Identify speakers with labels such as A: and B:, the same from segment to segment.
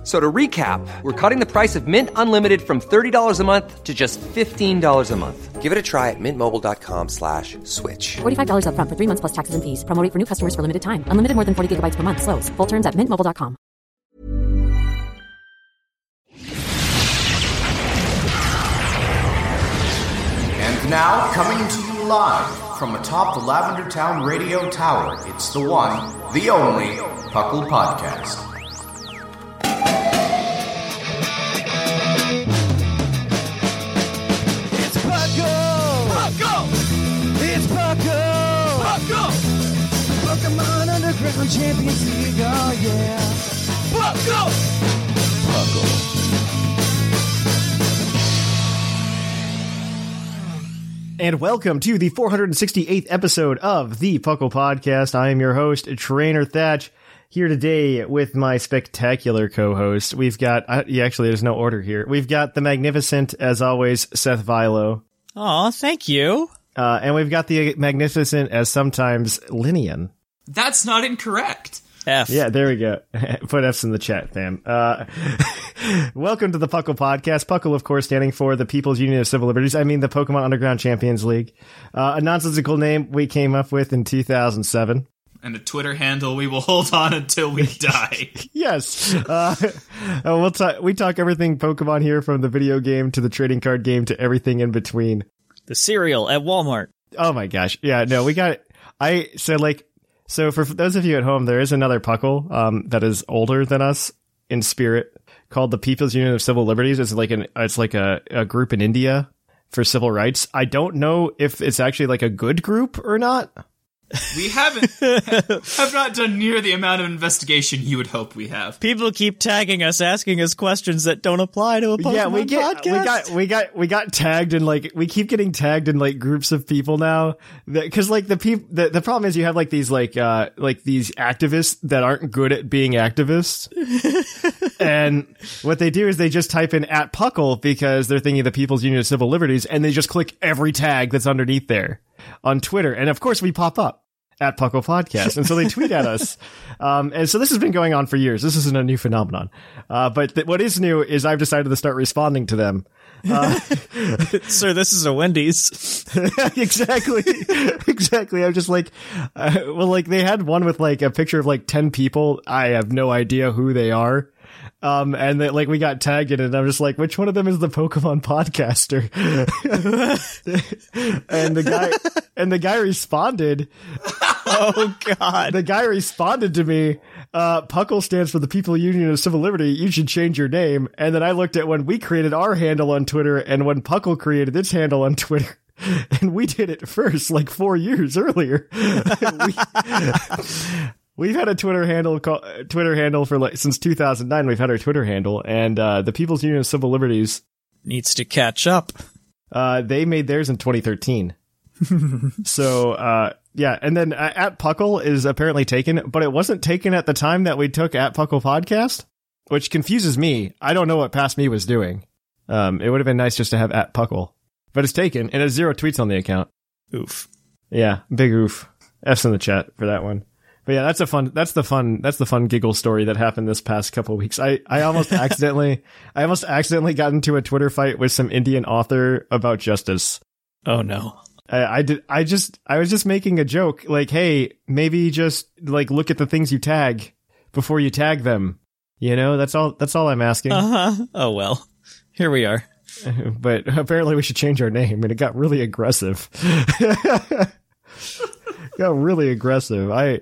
A: F- So to recap, we're cutting the price of Mint Unlimited from $30 a month to just $15 a month.
B: Give it a try at mintmobile.com slash switch.
C: $45 upfront for three months plus taxes and fees. Promo rate for new customers for limited time. Unlimited more than 40 gigabytes per month. Slows. Full terms at mintmobile.com.
D: And now, coming to you live from atop the Lavender Town Radio Tower, it's the one, the only Puckle Podcast.
E: Pokemon Champions League, oh yeah! Puckle! Puckle.
F: And welcome to the 468th episode of the Puckle Podcast. I am your host, Trainer Thatch, here today with my spectacular co-host. We've got, uh, yeah, actually, there's no order here. We've got the magnificent, as always, Seth Vilo.
G: Aw, thank you.
F: Uh, and we've got the magnificent, as sometimes, Linian.
H: That's not incorrect.
G: F.
F: Yeah, there we go. Put F's in the chat, fam. Uh, welcome to the Puckle Podcast. Puckle, of course, standing for the People's Union of Civil Liberties. I mean, the Pokemon Underground Champions League. Uh, a nonsensical name we came up with in 2007.
H: And a Twitter handle we will hold on until we die.
F: Yes. Uh, uh, we'll talk, we talk everything Pokemon here from the video game to the trading card game to everything in between.
G: The cereal at Walmart.
F: Oh my gosh. Yeah, no, we got I so like so for those of you at home, there is another Puckle um that is older than us in spirit called the People's Union of Civil Liberties. It's like an it's like a, a group in India for civil rights. I don't know if it's actually like a good group or not.
H: We haven't have not done near the amount of investigation you would hope we have.
G: People keep tagging us, asking us questions that don't apply to a Pokemon
F: yeah, we get
G: podcast.
F: we got we got we got tagged in like we keep getting tagged in like groups of people now because like the people the, the problem is you have like these like uh like these activists that aren't good at being activists and what they do is they just type in at puckle because they're thinking the people's union of civil liberties and they just click every tag that's underneath there on twitter and of course we pop up at Puckle Podcast. And so they tweet at us. Um, and so this has been going on for years. This isn't a new phenomenon. Uh, but th- what is new is I've decided to start responding to them.
G: Sir, this is a Wendy's.
F: exactly. exactly. I'm just like, uh, well, like they had one with like a picture of like 10 people. I have no idea who they are. Um, and they, like we got tagged in it and I'm just like, which one of them is the Pokemon podcaster? and the guy, and the guy responded,
G: oh God.
F: the guy responded to me, uh, Puckle stands for the People Union of Civil Liberty. You should change your name. And then I looked at when we created our handle on Twitter and when Puckle created its handle on Twitter. And we did it first, like four years earlier. we, we've had a Twitter handle, call, Twitter handle for like since 2009. We've had our Twitter handle, and uh, the People's Union of Civil Liberties.
G: Needs to catch up.
F: Uh, they made theirs in 2013. so, uh, yeah, and then uh, at Puckle is apparently taken, but it wasn't taken at the time that we took at Puckle podcast, which confuses me. I don't know what past me was doing. Um, it would have been nice just to have at Puckle, but it's taken and has zero tweets on the account.
G: Oof.
F: Yeah, big oof. F's in the chat for that one. But yeah, that's a fun. That's the fun. That's the fun giggle story that happened this past couple weeks. I I almost accidentally, I almost accidentally got into a Twitter fight with some Indian author about justice.
G: Oh no.
F: I, I did. I just. I was just making a joke, like, "Hey, maybe just like look at the things you tag before you tag them." You know, that's all. That's all I'm asking.
G: Uh huh. Oh well. Here we are.
F: But apparently, we should change our name, and it got really aggressive. got really aggressive. I,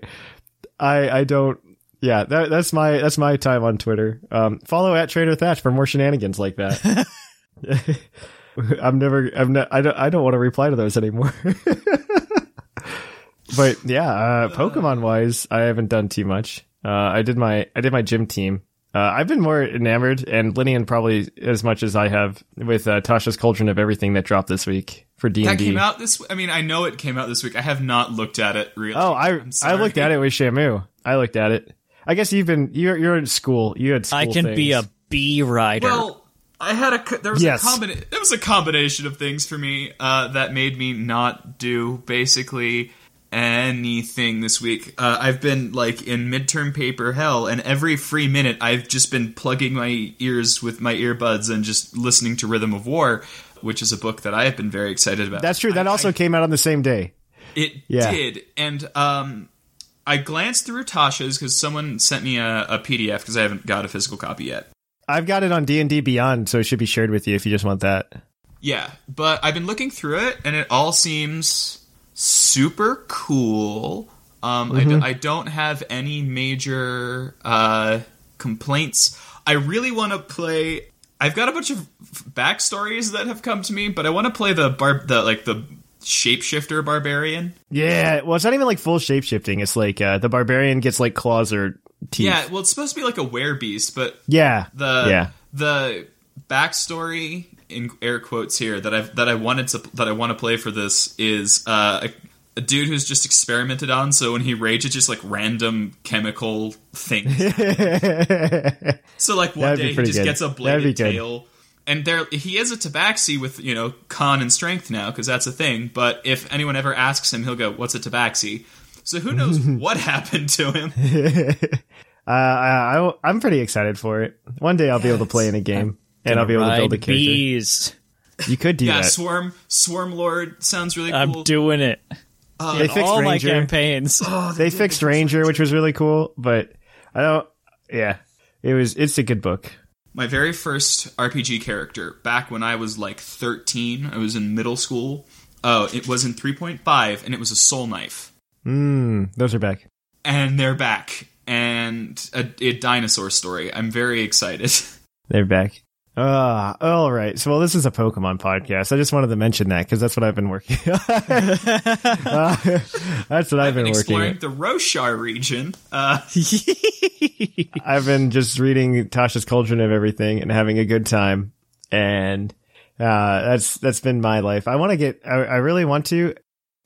F: I, I don't. Yeah, that, that's my that's my time on Twitter. Um, follow at Trainer Thatch for more shenanigans like that. I'm never. I'm not. I don't. I don't want to reply to those anymore. but yeah, uh, Pokemon wise, I haven't done too much. Uh, I did my I did my gym team. Uh, I've been more enamored, and Linian probably as much as I have with uh, Tasha's Cauldron of Everything that dropped this week for D
H: That
F: and D.
H: came out this. I mean, I know it came out this week. I have not looked at it really.
F: Oh, I
H: I'm
F: I
H: sorry.
F: looked at it with Shamu. I looked at it. I guess you've been you're you're in school. You had school
G: I can be a bee rider.
H: Well, I had a there was
F: Yes.
H: a combina- there was a combination of things for me uh, that made me not do basically anything this week. Uh, I've been like in midterm paper hell, and every free minute I've just been plugging my ears with my earbuds and just listening to Rhythm of War, which is a book that I have been very excited about.
F: That's true. That
H: I-
F: also
H: I-
F: came out on the same day.
H: it
F: Yeah.
H: did, and um, I glanced through Tasha's because someone sent me a, a PDF because I haven't got a physical copy yet.
F: I've got it on D and D Beyond, so it should be shared with you if you just want that.
H: Yeah, but I've been looking through it, and it all seems super cool. Um, I,
F: Mm-hmm.
H: d- I don't have any major uh, complaints. I really want to play. I've got a bunch of backstories that have come to me, but I want to play the bar, the like the shapeshifter barbarian.
F: Yeah, well, it's not even like full shapeshifting. It's like uh, the barbarian gets like claws or teeth.
H: Yeah, well, it's supposed to be like a werebeast, but
F: yeah,
H: the
F: yeah.
H: the backstory in air quotes here that I that I wanted to that I want to play for this is uh, a, a dude who's just experimented on. So when he rages, just like random chemical things. so like one day he just
F: good.
H: gets a bladed
F: good.
H: tail. And there, he is a tabaxi with you know con and strength now because that's a thing. But if anyone ever asks him, he'll go, "What's a tabaxi?" So who knows what happened to him?
F: Uh, I, I, am pretty excited for it. One day I'll be able to play in a game, and I'll be able to build a character.
G: bees.
F: You could do
H: Yeah,
F: that.
H: swarm swarm lord sounds really cool.
G: I'm doing it.
F: they fixed
G: all my
F: Ranger.
G: campaigns.
F: they fixed Ranger, which was really cool. But I don't. Yeah, it was. It's a good book.
H: my very first RPG character back when I was like 13. I was in middle school. Oh, it was in 3.5, and it was a soul knife.
F: Mm, those are back.
H: And they're back, and a, a dinosaur story. I'm very excited.
F: They're back. Ah, all right. So, well, this is a Pokemon podcast. I just wanted to mention that because that's what I've been working. on. Uh, that's what I've been
H: and
F: working.
H: exploring
F: on.
H: the Roshar region. Uh,
F: I've been just reading Tasha's Cauldron of Everything and having a good time, and uh, that's that's been my life. I want to get. I, I really want to.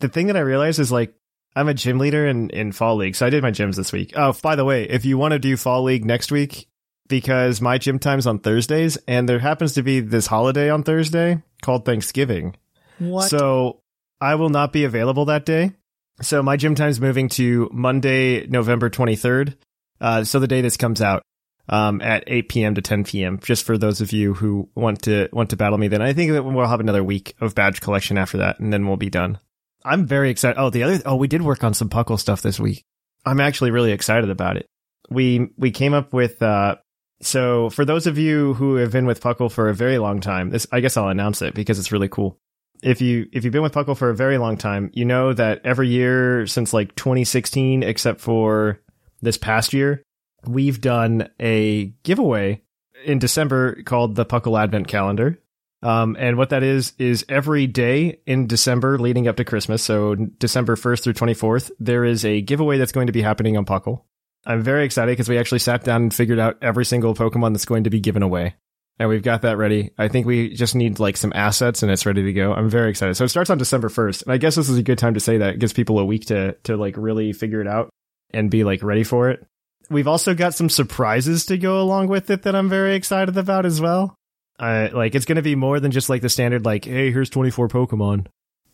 F: The thing that I realized is like I'm a gym leader in in fall league, so I did my gyms this week. Oh, by the way, if you want to do fall league next week, because my gym time's on Thursdays, and there happens to be this holiday on Thursday called Thanksgiving.
G: What?
F: So I will not be available that day. So my gym time's moving to Monday, November 23rd. Uh, so the day this comes out, um, at 8 p.m. to 10 p.m. Just for those of you who want to want to battle me, then I think that we'll have another week of badge collection after that, and then we'll be done. I'm very excited. Oh, the other oh, we did work on some Puckle stuff this week. I'm actually really excited about it. We we came up with uh, so for those of you who have been with Puckle for a very long time, this I guess I'll announce it because it's really cool. If you if you've been with Puckle for a very long time, you know that every year since like 2016, except for this past year, we've done a giveaway in December called the Puckle Advent Calendar. Um, and what that is is every day in December leading up to Christmas, so December 1st through 24th, there is a giveaway that's going to be happening on Puckle. I'm very excited because we actually sat down and figured out every single Pokemon that's going to be given away. And we've got that ready. I think we just need like some assets and it's ready to go. I'm very excited. So it starts on December 1st. And I guess this is a good time to say that. It gives people a week to, to like really figure it out and be like ready for it. We've also got some surprises to go along with it that I'm very excited about as well. Uh, like it's going to be more than just like the standard, like, hey, here's 24 Pokemon.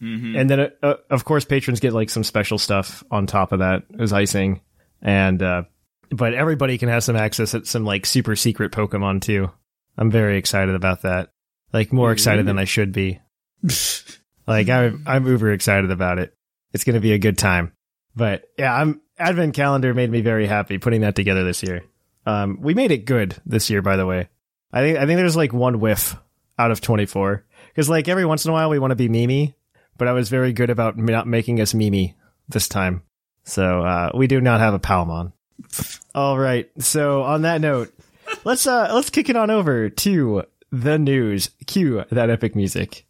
H: mhm.
F: And then, uh, uh, of course, patrons get like some special stuff on top of that as icing. And, uh, but everybody can have some access at some like super secret Pokemon too. I'm very excited about that. Like more excited than I should be. like I'm, I'm uber excited about it. It's going to be a good time. But yeah, I'm Advent calendar made me very happy putting that together this year. Um, we made it good this year, by the way. I think I think there's like one whiff out of 24 because like every once in a while we want to be Mimi, but I was very good about not making us Mimi this time. So uh, we do not have a Palmon. All right. So on that note, let's uh let's kick it on over to the news. Cue that epic music.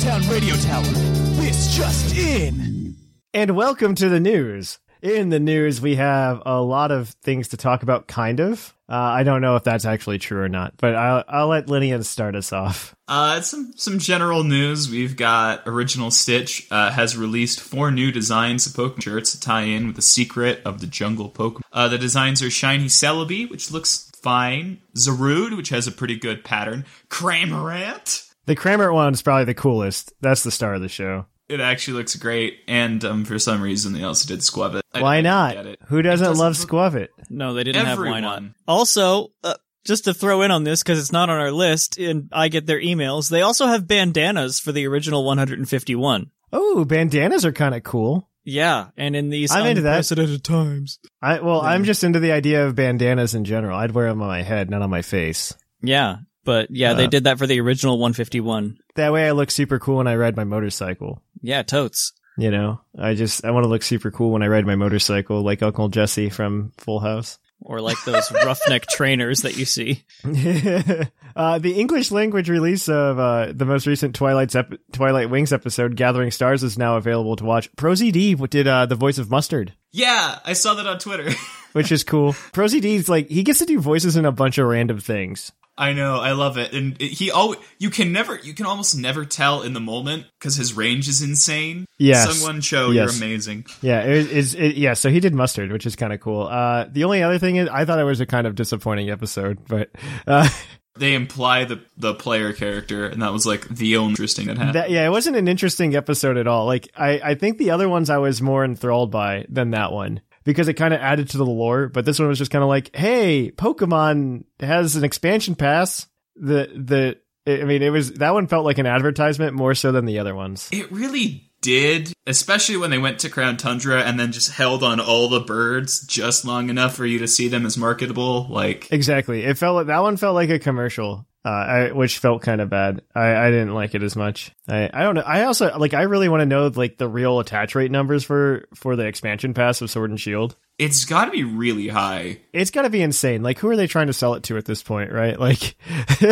E: Town Radio Tower. This just in.
F: And welcome to the news. In the news, we have a lot of things to talk about, kind of. Uh, I don't know if that's actually true or not, but I'll, I'll let Linian start us off.
H: Uh, some some general news. We've got Original Stitch uh, has released four new designs of Pokemon shirts to tie in with the secret of the jungle Pokemon. Uh, the designs are Shiny Celebi, which looks fine, Zarude, which has a pretty good pattern, Cramorant.
F: The Cramorant is probably the coolest. That's the star of the show.
H: It actually looks great, and um, for some reason they also did Skwovet. I-
F: Why not?
H: Get it.
F: Who doesn't,
H: It
F: love
H: look-
F: Skwovet?
G: No, they didn't have why not. Also, uh, just to throw in on this because it's not on our list, and I get their emails. They also have bandanas for the original 151.
F: Oh, bandanas are kind of cool.
G: Yeah, and in these
F: I'm into that.
G: unprecedented times.
F: I well, I'm just into the idea of bandanas in general. I'd wear them on my head, not on my face.
G: Yeah, but yeah, they
F: Uh.
G: did that for the original 151.
F: That way, I look super cool when I ride my motorcycle.
G: Yeah, totes.
F: You know, I just I want to look super cool when I ride my motorcycle, like Uncle Jesse from Full House.
G: Or like those roughneck trainers that you see.
F: uh, the English language release of uh, the most recent Twilight's ep- Twilight Wings episode, Gathering Stars, is now available to watch. ProZD did uh, the voice of Mustard,
H: Yeah, I saw that on Twitter.
F: which is cool. ProZD's like he gets to do voices in a bunch of random things.
H: I know, I love it, and it- he always you can never, you can almost never tell in the moment because his range is insane.
F: Yeah.
H: Someone show
F: Yes.
H: you're amazing.
F: Yeah, it is. Yeah, so he did Mustard, which is kind of cool. Uh, the only other thing is, I thought it was a kind of disappointing episode, but uh,
H: They imply the the player character, and that was like the only interesting that happened.
F: that yeah, it wasn't an interesting episode at all. Like I, I think the other ones I was more enthralled by than that one because it kind of added to the lore. But this one was just kind of like, hey, Pokemon has an expansion pass. The the I mean, it was that one felt like an advertisement more so than the other ones.
H: It really did, especially when they went to Crown Tundra and then just held on all the birds just long enough for you to see them as marketable. Like,
F: Exactly. It felt that one felt like a commercial, uh, I, which felt kind of bad. I, I didn't like it as much. I, I don't know. I also like. I really want to know like the real attach rate numbers for for the expansion pass of Sword and Shield.
H: It's got to be really high.
F: It's got to be insane. Like, who are they trying to sell it to at this point? Right? Like,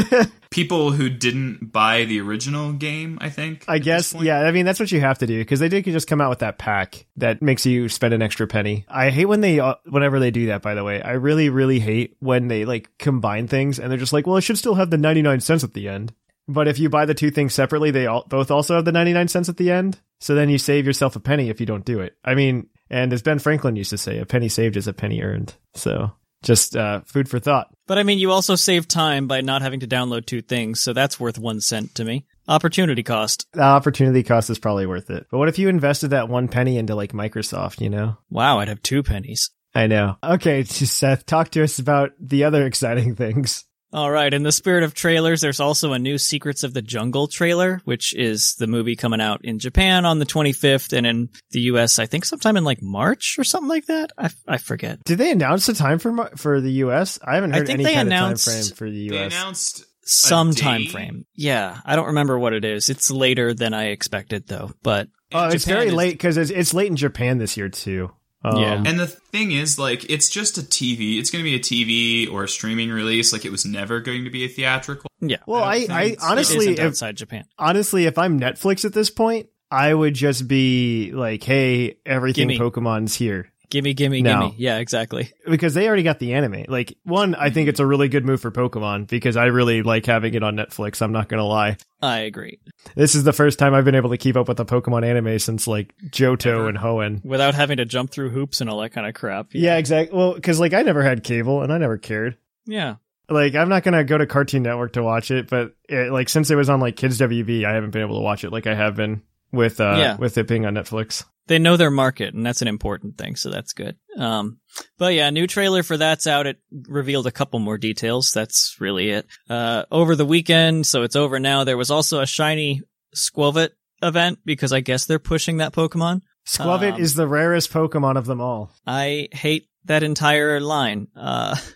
H: People who didn't buy the original game, I think.
F: I guess. Yeah. I mean, that's what you have to do because they did just come out with that pack that makes you spend an extra penny. I hate when they, uh, whenever they do that. By the way, I really, really hate when they like combine things and they're just like, well, it should still have the ninety nine cents at the end. But if you buy the two things separately, they all, both also have the 99 cents at the end. So then you save yourself a penny if you don't do it. I mean, and as Ben Franklin used to say, a penny saved is a penny earned. So just uh, food for thought.
G: But I mean, you also save time by not having to download two things, so that's worth one cent to me. Opportunity cost.
F: The opportunity cost is probably worth it. But what if you invested that one penny into like Microsoft, you know?
G: Wow, I'd have two pennies.
F: I know. Okay, Seth, talk to us about the other exciting things.
G: All right, in the spirit of trailers, there's also a new Secrets of the Jungle trailer, which is the movie coming out in Japan on the 25th and in the US, I think sometime in like March or something like that. I, I forget.
F: Did they announce the time for for the US? I haven't
G: I
F: heard
G: think
F: any
G: they
F: kind
G: announced-
F: of time frame for the US.
H: They announced
G: Some time frame. Yeah, I don't remember what it is. It's later than I expected though, but
F: Oh, it's very
H: is-
F: late because it's, it's late in Japan this year too. Um,
G: Yeah.
H: And the thing is, like, it's just a TV. It's going to be a TV or a streaming release. Like, it was never going to be a theatrical.
G: yeah.
F: Well,
H: I
F: I, I
H: think it's-
G: it
F: honestly,
G: isn't
F: if,
G: outside Japan.
F: honestly, if I'm Netflix at this point, I would just be like, "Hey, everything
G: Gimme.
F: Pokemon's here,"
G: Gimme, gimme,
F: No.
G: gimme. Yeah, exactly.
F: because they already got the anime. Like, one, I think it's a really good move for Pokemon because I really like having it on Netflix. I'm not gonna lie.
G: I agree.
F: This is the first time I've been able to keep up with the Pokemon anime since like Johto and Hoenn.
G: Without having to jump through hoops and all that kind of crap.
F: Yeah, exactly. Well, because like I never had cable and I never cared.
G: Yeah.
F: Like I'm not gonna go to Cartoon Network to watch it, but it, like since it was on like Kids WB, I haven't been able to watch it like I have been with uh
G: Yeah.
F: with it being on Netflix.
G: they know their market and that's an important thing so that's good um but yeah new trailer for that's out it revealed a couple more details that's really it uh over the weekend so it's over now there was also a shiny Skwovet event because i guess they're pushing that pokemon
F: Skwovet
G: Um,
F: is the rarest Pokemon of them all.
G: i hate that entire line uh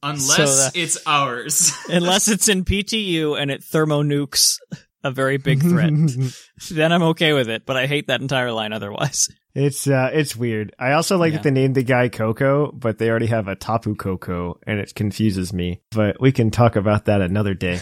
H: Unless
G: So that-
H: it's ours.
G: unless it's in ptu and it thermo nukes a very big threat then i'm okay with it but i hate that entire line otherwise
F: It's uh, it's weird. I also like
G: Yeah.
F: that they named the guy Coco, but they already have a Tapu Koko, and it confuses me. But we can talk about that another day.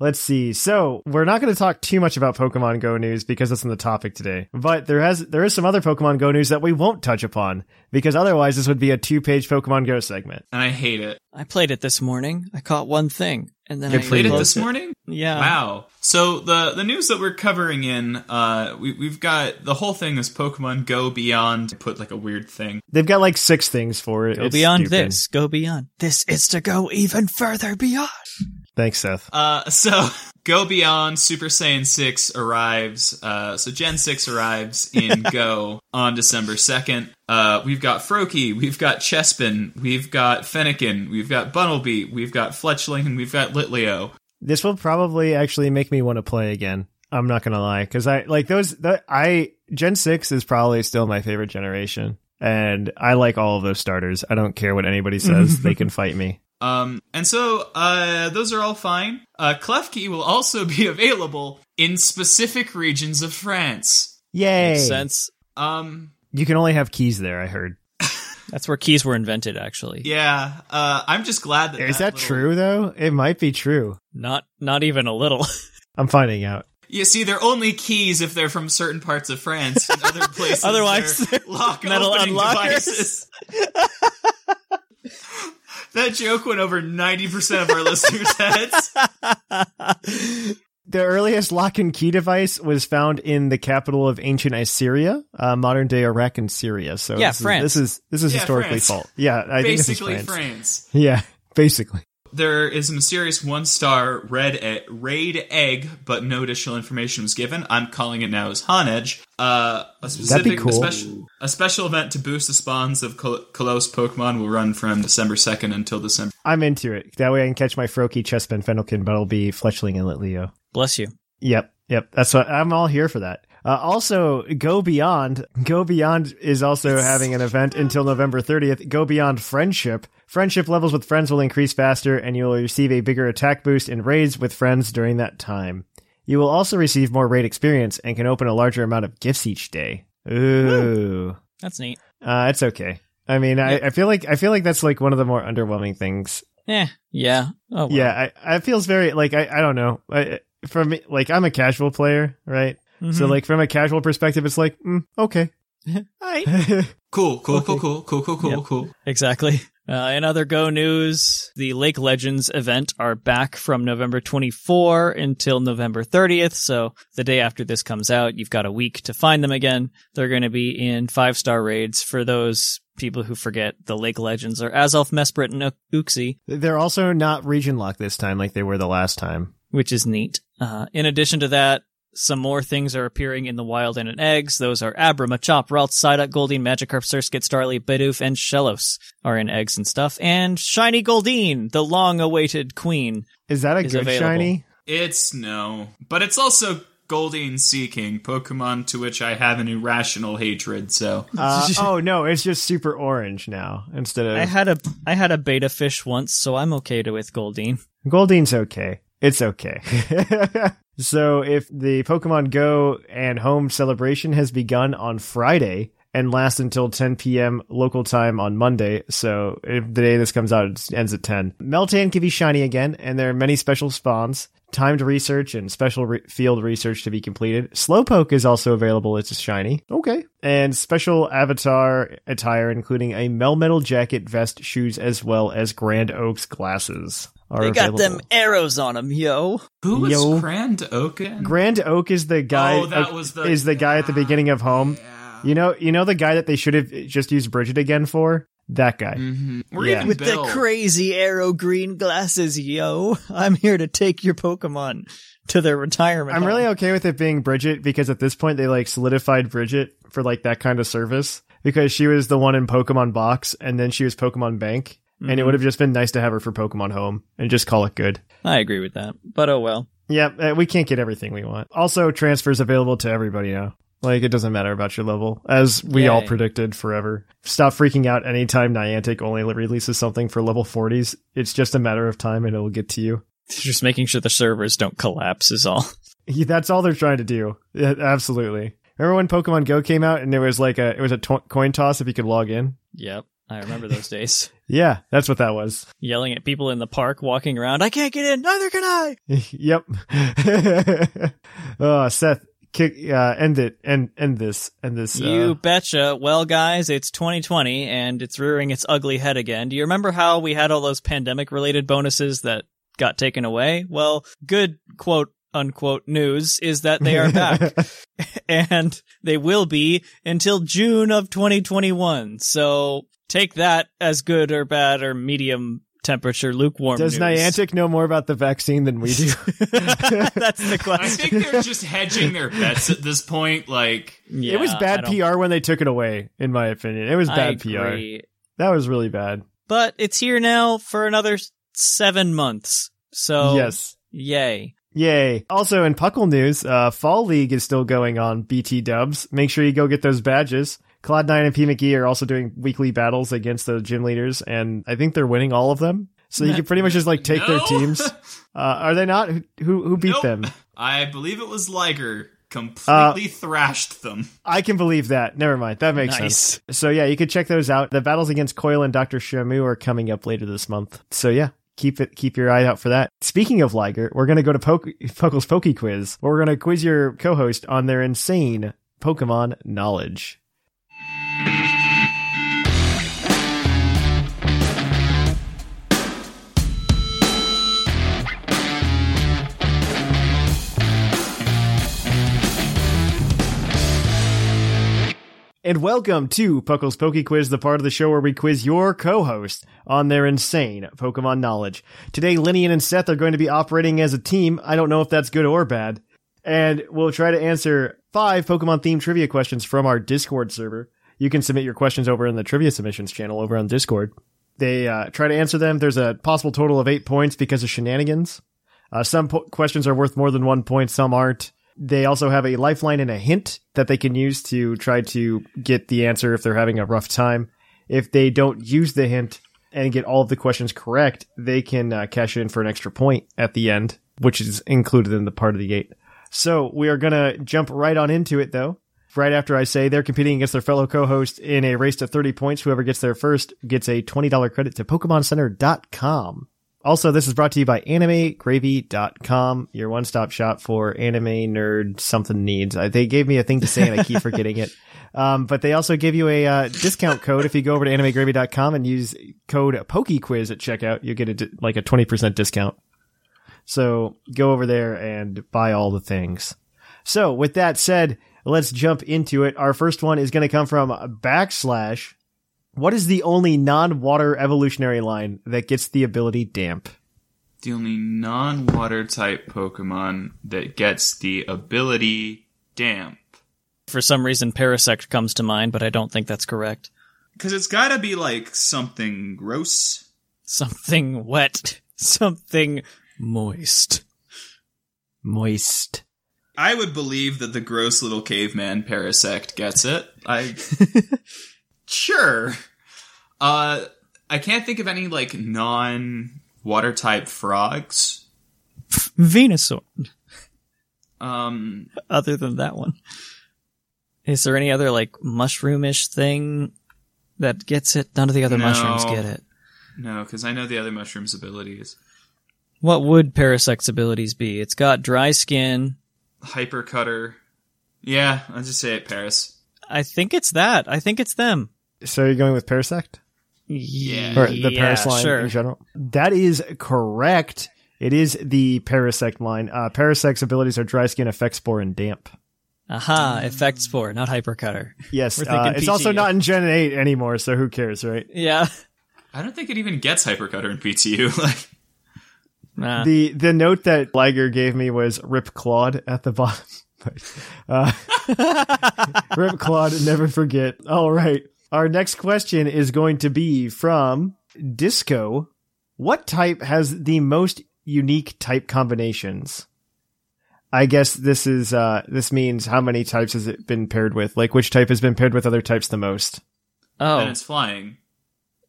F: Let's see. So we're not going to talk too much about Pokemon Go news because that's in the topic today. But there has there is some other Pokemon Go news that we won't touch upon because otherwise this would be a two page Pokemon Go segment.
H: And I hate it.
G: I played it this morning. I caught one thing, and then
F: Good
G: I
H: Played it this
G: closed
H: morning?
G: Yeah.
H: Wow. So the the news that we're covering in, uh, we we've got the whole thing is Pokemon Go Beyond. Put like a weird thing.
F: They've got like six things for it.
G: Go
F: It's
G: beyond
F: stupid.
G: this. Go beyond. This is to go even further beyond.
F: Thanks, Seth.
H: Uh, so Go Beyond Super Saiyan 6 arrives. Uh, so Gen 6 arrives in Go on December 2nd. Uh, we've got Froakie, we've got Chespin, we've got Fennekin, we've got Bunnelby, we've got Fletchling, and we've got Litleo.
F: This will probably actually make me want to play again. I'm not gonna lie, because I like those. The, I Gen six is probably still my favorite generation, and I like all of those starters. I don't care what anybody says; they can fight me.
H: Um, and so, uh, those are all fine. Uh, Klefki will also be available in specific regions of France.
F: Yay!
G: Makes sense.
H: Um,
F: You can only have keys there. I heard.
G: That's where keys were invented, actually.
H: yeah, uh, I'm just glad that
F: Is that
H: little-
F: true though? It might be true.
G: Not, not even a little.
F: I'm finding out.
H: You see, they're only keys if they're from certain parts of France. In other places,
G: Otherwise,
H: they're
G: they're
H: lock
G: metal unlockers.
H: devices. that joke went over ninety percent of our listeners' heads.
F: The earliest lock and key device was found in the capital of ancient Assyria, uh, modern day Iraq and Syria. So
G: Yeah,
F: this is- this is this is
H: Yeah,
F: historically
H: France.
F: false. Yeah, I think this is
H: Basically,
F: France.
H: France.
F: Yeah, basically.
H: There is a mysterious one-star red e- raid egg, but no additional information was given. I'm calling it now as Honedge. Uh, a specific,
F: cool.
H: a, special, a special event to boost the spawns of Col- Kalos Pokemon will run from December 2nd until December.
F: I'm into it. That way I can catch my Froakie, Chespin, Fennekin, be Fletchling, and Litleo.
G: Bless you.
F: Yep, yep. That's what I'm all here for that. Uh, also, Go Beyond. Go Beyond is also having an event until November 30th. Go Beyond Friendship. Friendship levels with friends will increase faster, and you will receive a bigger attack boost in raids with friends during that time. You will also receive more raid experience and can open a larger amount of gifts each day. Ooh,
G: That's neat.
F: uh, it's okay. I mean, I, I feel like I feel like that's like one of the more underwhelming things
G: Eh, yeah. Oh, well.
F: yeah, I, I feels very like I, I don't know. I, from me, like I'm a casual player, right? So like from a casual perspective, it's like mm, okay.
G: Hi.
H: Cool, cool, cool, cool, cool, cool, cool,
G: Yep.
H: cool.
G: Exactly. Uh, in other Go news, the Lake Legends event are back from November 24 until November 30th. So the day after this comes out, you've got a week to find them again. They're going to be in five star raids for those people who forget the Lake Legends are Azelf, Mesprit, and Uk- Uxie,
F: They're also not region locked this time like they were the last time.
G: which is neat. Uh, in addition to that, some more things are appearing in the wild and in eggs. Those are Abra, Machop, Ralts, Psyduck, Goldeen, Magikarp, Surskit, Starly, Bidoof, and Shellos are in eggs and stuff. And Shiny Goldeen, the long-awaited queen.
F: Is that a
G: Is
F: good
G: available.
F: shiny?
H: It's no, but it's also Goldeen Seeking, Pokemon to which I have an irrational hatred. So
F: Uh, oh no, it's just super orange now instead of
G: I had a I had a beta fish once, so I'm okay to with Goldeen.
F: Goldeen's okay. It's okay. so if the Pokemon Go and Home celebration has begun on Friday and lasts until 10 p.m. local time on Monday, so if the day this comes out it ends at 10. Meltan can be shiny again, and there are many special spawns, timed research, and special re- field research to be completed. Slowpoke is also available. It's a shiny. Okay. And special avatar attire, including a Melmetal jacket, vest, shoes, as well as Grand Oaks glasses. Are
G: They got
F: available.
G: them arrows on them, yo.
H: who was
F: Yo.
H: Grand Oaken?
F: Grand Oak is the guy.
H: Oh, that
F: uh,
H: was the-
F: is the guy at the beginning of Home. Yeah. You know, you know the guy that they should have just used Bridget again for. That guy.
H: Or
F: Yeah.
H: even
G: With
H: Bill.
G: the crazy arrow green glasses, yo. I'm here to take your Pokemon to their retirement.
F: I'm
G: home.
F: really okay with it being Bridget because at this point they like solidified Bridget for like that kind of service because she was the one in Pokemon Box and then she was Pokemon Bank. And
H: Mm-hmm.
F: it would have just been nice to have her for Pokemon Home and just call it good.
G: I agree with that. But oh well.
F: Yeah, uh, we can't get everything we want. Also, transfers available to everybody now. Like, it doesn't matter about your level, as we all predicted forever. Stop freaking out anytime Niantic only releases something for level 40s. It's just a matter of time and it'll get to you.
G: Just making sure the servers don't collapse is all.
F: Yeah, That's all they're trying to do. Yeah, absolutely. Remember when Pokemon Go came out and there was like a it was a to- coin toss if you could log in?
G: Yep. I remember those days.
F: Yeah, that's what that was.
G: Yelling at people in the park walking around, I can't get in, neither can I.
F: yep. oh, Seth, kick, uh, end it, end, end this, end this. Uh,
G: You betcha. Well, guys, it's 2020 and it's rearing its ugly head again. Do you remember how we had all those pandemic related bonuses that got taken away? Well, good quote unquote news is that they are back and they will be until June of 2021. So take that as good or bad or medium temperature lukewarm
F: does
G: news.
F: Niantic know more about the vaccine than we do?
G: That's the question.
H: I think they're just hedging their bets at this point. Like,
G: Yeah,
F: it was bad PR when they took it away, in my opinion. It was
G: I
F: bad PR. That was really bad.
G: But it's here now for another seven months. So
F: yes.
G: yay.
F: Yay. Also in Puckle news, uh, Fall League is still going on BT dubs. Make sure you go get those badges. Cloud9 and P McGee are also doing weekly battles against the gym leaders, and I think they're winning all of them. So you can pretty much just like take their teams. Uh, are they not? Who who, who beat
H: Nope.
F: them?
H: I believe it was Liger completely thrashed them.
F: I can believe that. Never mind. That makes
G: Nice.
F: sense. So yeah, you can check those out. The battles against Coil and Dr. Shamu are coming up later this month. So yeah, keep it keep your eye out for that. Speaking of Liger, we're gonna go to Poke, Puckle's Poke Quiz, where we're gonna quiz your co-host on their insane Pokemon knowledge. And welcome to Puckle's Poke Quiz, the part of the show where we quiz your co-host on their insane Pokemon knowledge. Today, Linian and Seth are going to be operating as a team. I don't know if that's good or bad. And we'll try to answer five Pokemon themed trivia questions from our Discord server. You can submit your questions over in the trivia submissions channel over on Discord. They uh, try to answer them. There's a possible total of eight points because of shenanigans. Uh, some po- questions are worth more than one point, some aren't. They also have a lifeline and a hint that they can use to try to get the answer if they're having a rough time. If they don't use the hint and get all of the questions correct, they can uh, cash in for an extra point at the end, which is included in the part of the eight. So we are going to jump right on into it though. Right after I say they're competing against their fellow co-host in a race to 30 points. Whoever gets there first gets a $20 credit to PokemonCenter.com. Also, this is brought to you by AnimeGravy.com, your one-stop shop for anime nerd something needs. Uh, they gave me a thing to say and I keep forgetting it. Um, but they also give you a uh, discount code if you go over to AnimeGravy.com and use code PokeQuiz at checkout. You get a, like a 20% discount. So go over there and buy all the things. So with that said, let's jump into it. Our first one is going to come from backslash. What is the only non-water evolutionary line that gets the ability damp?
H: The only non water type Pokemon that gets the ability damp.
G: For some reason, Parasect comes to mind, but I don't think that's correct.
H: Because it's gotta be like something gross.
G: Something wet. Something moist.
F: Moist.
H: I would believe that the gross little caveman Parasect gets it. I sure. Uh I can't think of any like non water type frogs.
G: Venusaur.
H: Um
G: Other than that one. Is there any other, like, mushroomish thing that gets it? None of the other
H: No.
G: mushrooms get it.
H: no, because I know the other mushroom's abilities.
G: What would Parasect's abilities be? It's got dry skin.
H: Hyper cutter. Yeah, I'll just say it Paras.
G: I think it's that. I think it's them.
F: So you're going with Parasect?
G: Yeah.
F: Or the Paras line
G: sure.
F: in general? That is correct. It is the Parasect line. Uh, Parasect's abilities are Dry Skin, Effect Spore, and Damp.
G: Aha, effect spore, not hypercutter.
F: Yes, uh,
G: thinking
F: it's also not in Gen 8 anymore, so who cares, right?
G: Yeah.
H: I don't think it even gets hyper cutter in PTU. like
G: Nah.
F: The the note that Liger gave me was Rip Claude at the bottom. Uh, Rip Claude, never forget. All right. Our next question is going to be from Disco. What type has the most unique type combinations? I guess this is uh this means how many types has it been paired with? Like which type has been paired with other types the most?
G: oh,
H: and it's flying.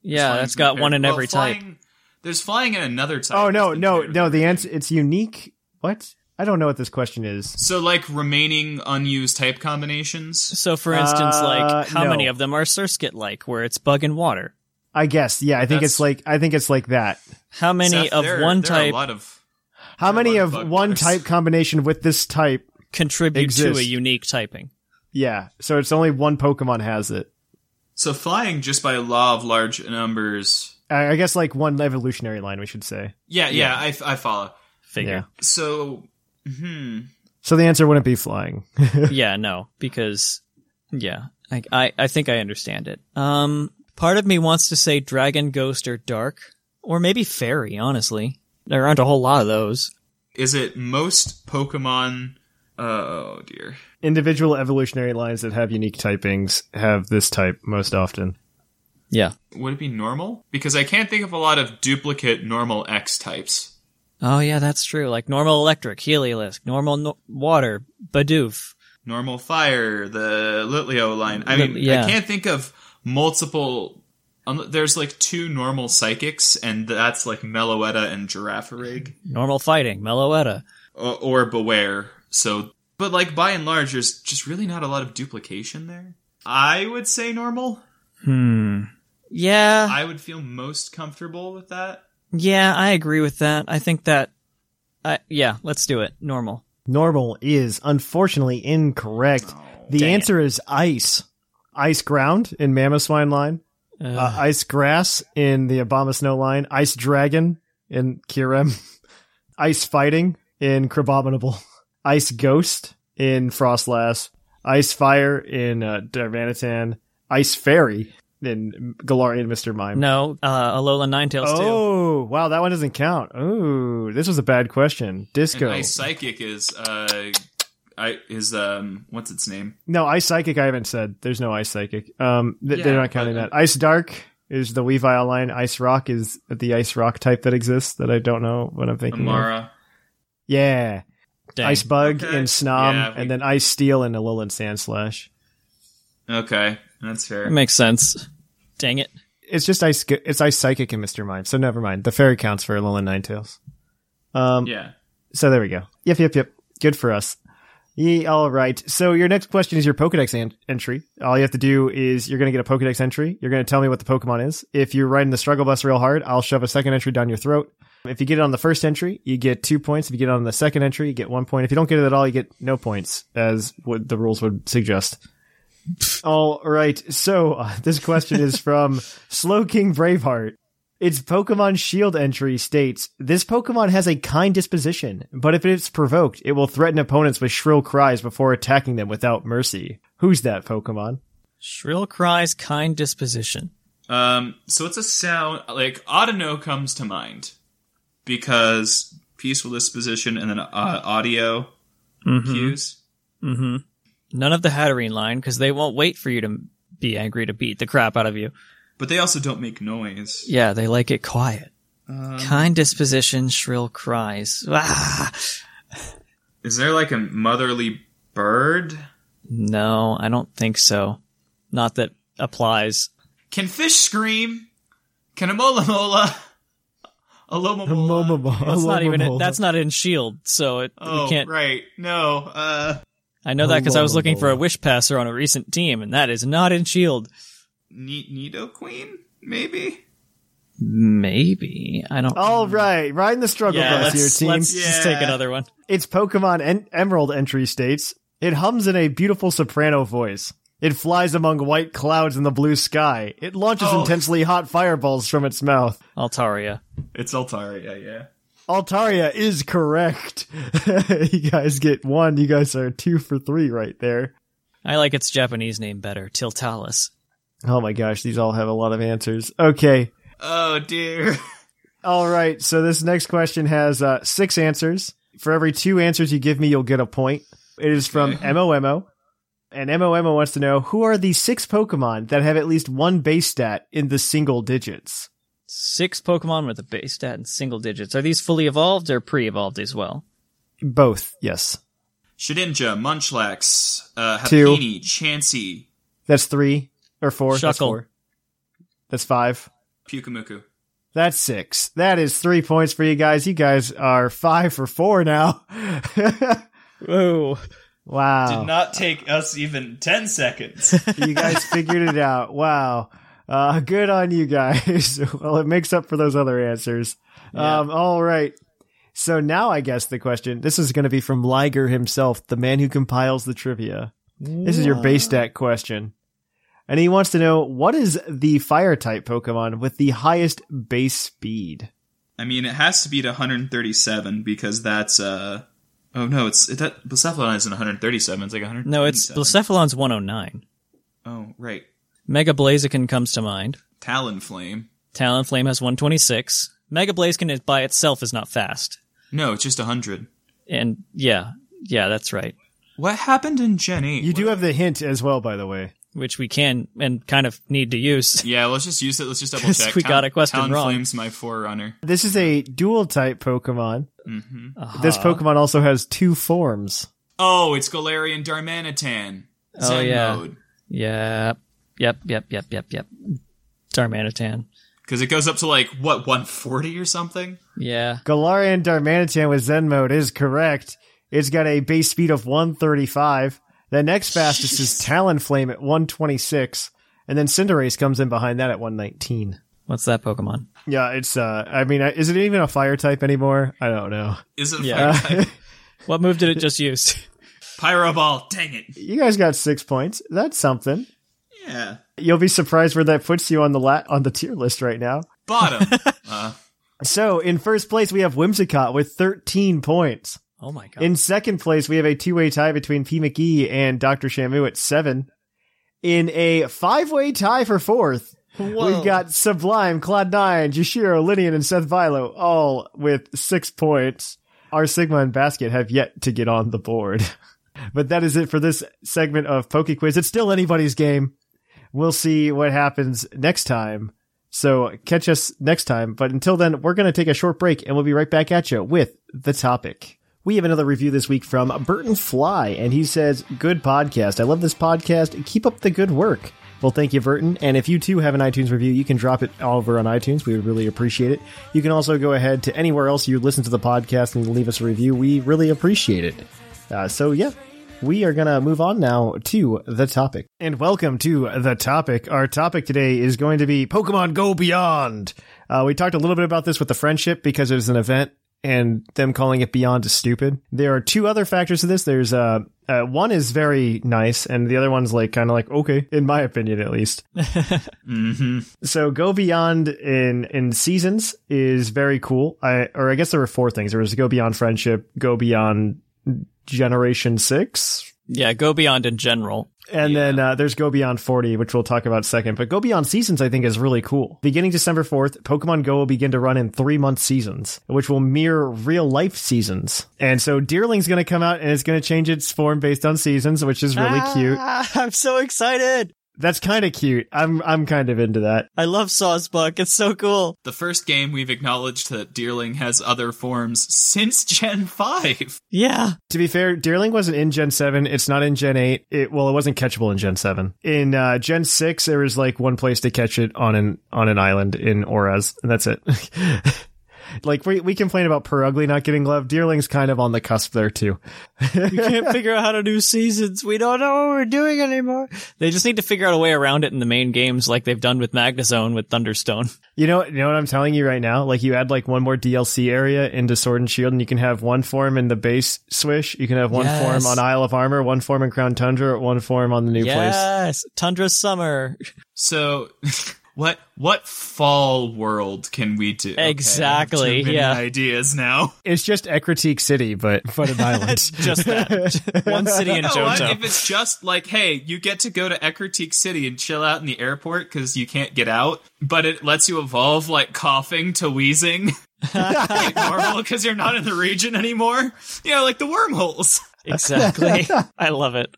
G: yeah,
H: Flying's
G: that's got one in
H: well,
G: every type.
H: flying- There's flying in another type.
F: Oh no, no, no, the answer it's unique. What? I don't know what this question is.
H: So, like remaining unused type combinations.
G: So, for instance,
F: Uh,
G: like how
F: no.
G: many of them are Surskit like, where it's bug and water?
F: I guess. Yeah, I think
H: That's-
F: it's like I think it's like that.
G: How many
H: Seth,
G: of
H: there-
G: one
H: there are a
G: type
H: lot of
F: How
H: There are a
F: many of
H: of
F: one
H: bugs.
F: type combination with this type?
G: contribute to a unique typing?
F: Yeah, so it's only one Pokemon has it.
H: so flying just by law of large numbers.
F: I I guess like one evolutionary line, we should say.
H: Yeah, yeah, I, I follow.
G: Figure.
H: So, hmm.
F: So the answer wouldn't be flying.
G: Yeah, no, because yeah, I, I I think I understand it. Um, part of me wants to say dragon, ghost, or dark, or maybe fairy. Honestly, there aren't a whole lot of those.
H: Is it most Pokemon? Oh dear.
F: Individual evolutionary lines that have unique typings have this type most often.
G: Yeah.
H: Would it be normal? Because I can't think of a lot of duplicate normal X types.
G: Oh yeah, that's true. Like normal electric, Heliolisk, normal no- water, Bidoof.
H: Normal fire, the Litleo line. I mean,
G: yeah.
H: I can't think of multiple. Um, there's like two normal psychics, and that's like Meloetta and Girafarig,
G: Normal fighting, Meloetta.
H: or, or Bewear. So, but like by and large, there's just really not a lot of duplication there. I would say normal.
G: Hmm. Yeah.
H: I would feel most comfortable with that.
G: Yeah, I agree with that. I think that. I yeah, let's do it. Normal.
F: Normal is unfortunately incorrect. the answer is ice. Ice ground in Mammoth Mamoswine line. Uh, ice grass in the Abomasnow line. Ice dragon in Kyurem. ice fighting in Crabominable. Ice ghost in Froslass. Ice fire in uh, Darmanitan. Ice fairy in Galarian Mr. Mime.
G: No, uh, Alola Ninetales too.
F: Oh, wow, that one doesn't count. Oh, this was a bad question. Disco.
H: And Ice Psychic is uh, I is um, what's its name?
F: No, Ice Psychic I haven't said. There's no Ice Psychic. Um, th-
H: Yeah,
F: they're not counting
H: but-
F: that. Ice Dark is the Weavile line. Ice Rock is the Ice Rock type that exists that I don't know what I'm thinking of.
H: Amaura.
F: Yeah.
G: Dang.
F: Ice Bug
H: Okay.
F: in Snom,
H: Yeah, we-
F: and then Ice Steel in Alolan Sandslash.
H: Okay, that's fair.
G: That makes sense. Dang it.
F: It's just Ice, it's Ice Psychic in Mr. Mime, so never mind. The fairy counts for Alolan Ninetales. Um,
H: yeah.
F: So there we go. Yep, yep, yep. Good for us. Ye, all right. So your next question is your Pokedex an- entry. All you have to do is you're going to get a Pokedex entry. You're going to tell me what the Pokemon is. If you're riding the struggle bus real hard, I'll shove a second entry down your throat. If you get it on the first entry, you get two points. If you get it on the second entry, you get one point. If you don't get it at all, you get no points, as what the rules would suggest. All right. So uh, this question is from Slow King Braveheart. Its Pokemon Shield entry states, This Pokemon has a kind disposition, but if it's provoked, it will threaten opponents with shrill cries before attacking them without mercy. Who's that Pokemon?
G: Shrill cries, kind disposition.
H: Um, so it's a sound like Audino comes to mind because peaceful disposition and then uh, audio cues.
G: Mm-hmm. None of the Hatterene line, because they won't wait for you to be angry to beat the crap out of you.
H: But they also don't make noise.
G: Yeah, they like it quiet. kind disposition, shrill cries. Ah!
H: Is there like a motherly bird?
G: No, I don't think so. Not that applies.
H: Can fish scream? Can a mola mola? A loma mola?
G: That's not even. In, that's not in Shield, so it,
H: Oh,
G: we can't.
H: right. No. Uh,
G: I know that because I was looking for a wish passer on a recent team, and that is not in Shield.
H: Ne- Nidoqueen? Maybe?
G: Maybe I don't.
F: All right, riding the struggle
G: yeah,
F: bus here, team.
G: let's just take another one.
F: Its Pokemon en- Emerald entry states, It hums in a beautiful soprano voice. It flies among white clouds in the blue sky. It launches
H: Oh.
F: intensely hot fireballs from its mouth.
G: Altaria.
H: It's Altaria, yeah.
F: Altaria is correct. you guys get one. You guys are two for three right there.
G: I like its Japanese name better, Tiltalis.
F: Oh my gosh, these all have a lot of answers. Okay.
H: Oh dear.
F: All right. So this next question has uh, six answers. For every two answers you give me, you'll get a point. It is from MOMO. And MOMO wants to know who are the six Pokemon that have at least one base stat in the single digits?
G: Six Pokemon with a base stat in single digits. Are these fully evolved or pre-evolved as well?
F: Both, yes.
H: Shedinja, Munchlax, uh,
F: Two.
H: Happiny, Chansey,
F: That's three or four. That's four. That's five.
H: Pyukumuku.
F: That's six. That is three points for you guys. You guys are five for four now.
G: Whoa.
F: Wow.
H: Did not take us even 10 seconds.
F: you guys figured it out. Wow. Uh, good on you guys. well, it makes up for those other answers. Um, all right. So now I guess the question, this is going to be from Liger himself, the man who compiles the trivia. This is your base stat question. And he wants to know, what is the fire type Pokemon with the highest base speed?
H: I mean, it has to be to 137 because that's, uh, oh no, it's, it, that, Blacephalon isn't 137, it's like 100.
G: No, it's Blacephalon's 109.
H: Oh, right.
G: Mega Blaziken comes to mind.
H: Talonflame.
G: Talonflame has 126. Mega Blaziken is by itself is not fast.
H: No, it's just 100.
G: And yeah, yeah, that's right.
H: What happened in Gen 8?
F: You do have the hint as well, by the way.
G: Which we can and kind of need to use.
H: Yeah, let's just use it. Let's just double check.
G: we got a question wrong.
H: Talonflame's my forerunner.
F: This is a dual type Pokemon.
G: Uh-huh.
F: This Pokemon also has two forms.
H: Oh, it's Galarian Darmanitan.
G: Oh,
H: Zen
G: yeah.
H: mode.
G: Yep. Yep, yep, yep, yep, yep. Darmanitan.
H: Because it goes up to like, what, 140 or something?
G: Yeah.
F: Galarian Darmanitan with Zen mode is correct. It's got a base speed of 135. The next fastest is Talonflame at 126. And then Cinderace comes in behind that at 119.
G: What's that Pokemon?
F: Yeah, it's, uh, I mean, is it even a fire type anymore? I don't know.
H: Is it a
G: Yeah.
H: fire type?
G: What move did it just use?
H: Pyro Ball. Dang it.
F: You guys got six points. That's something.
H: Yeah.
F: You'll be surprised where that puts you on the la- on the tier list right now.
H: Bottom. uh,
F: So in first place we have Whimsicott with 13 points.
G: Oh my god.
F: In second place, we have a two-way tie between P. McGee and Dr. Shamu at seven. In a five-way tie for fourth, we've got Sublime, Cloud9, Jashiro, Linian, and Seth Vilo, all with six points. Our Sigma and Basket have yet to get on the board. but that is it for this segment of Poke Quiz. It's still anybody's game. We'll see what happens next time. So catch us next time. But until then, we're going to take a short break and we'll be right back at you with the topic. We have another review this week from Burton Fly, and he says, Good podcast. I love this podcast. Keep up the good work. Well, thank you, Burton. And if you too have an iTunes review, you can drop it over on iTunes. We would really appreciate it. You can also go ahead to anywhere else you listen to the podcast and leave us a review. We really appreciate it. Uh, so, yeah, we are going to move on now to the topic. And welcome to the topic. Our topic today is going to be Pokemon Go Beyond. Uh, we talked a little bit about this with the friendship because it was an event and them calling it Beyond is stupid. There are two other factors to this. There's uh, uh one is very nice and the other one's like kind of like okay in my opinion at least. So go beyond in in seasons is very cool. I or I guess there were four things. There was go beyond friendship, go beyond generation 6,
G: yeah, go beyond in general.
F: and then uh, there's Go Beyond 40, which we'll talk about second. But Go Beyond Seasons, I think, is really cool. Beginning December 4th, Pokemon Go will begin to run in three month seasons, which will mirror real life seasons. And so Deerling's going to come out and it's going to change its form based on seasons, which is really cute.
G: Ah, I'm so excited.
F: That's kind of cute. I'm I'm kind of into that.
G: I love Sawsbuck. It's so cool.
H: the first game we've acknowledged that Deerling has other forms since Gen 5.
G: Yeah.
F: To be fair, Deerling wasn't in Gen 7. It's not in Gen 8. It well, it wasn't catchable in Gen 7. In uh, Gen 6, there was like one place to catch it on an on an island in ORAS, and that's it. like we we complain about Purugly not getting love. Deerling's kind of on the cusp there too.
G: We can't figure out how to do seasons. We don't know what we're doing anymore. They just need to figure out a way around it in the main games like they've done with Magnezone with Thunderstone.
F: You know, you know what I'm telling you right now. Like you add like one more DLC area into Sword and Shield, and you can have one form in the base Swish. You can have one
G: Yes.
F: form on Isle of Armor, one form in Crown Tundra, one form on the new place.
G: yes. Tundra Summer.
H: So, what what fall world can we do? Okay,
G: Exactly,
H: too many
G: yeah.
H: ideas now.
F: It's just Ecruteak City, but but an island.
G: Just that. One city in
H: You know?
G: Johto.
H: If it's just like, hey, you get to go to Ecruteak City and chill out in the airport because you can't get out, but it lets you evolve like Koffing to Weezing, like normal because you're not in the region anymore. You know, like the wormholes.
G: Exactly. I love it.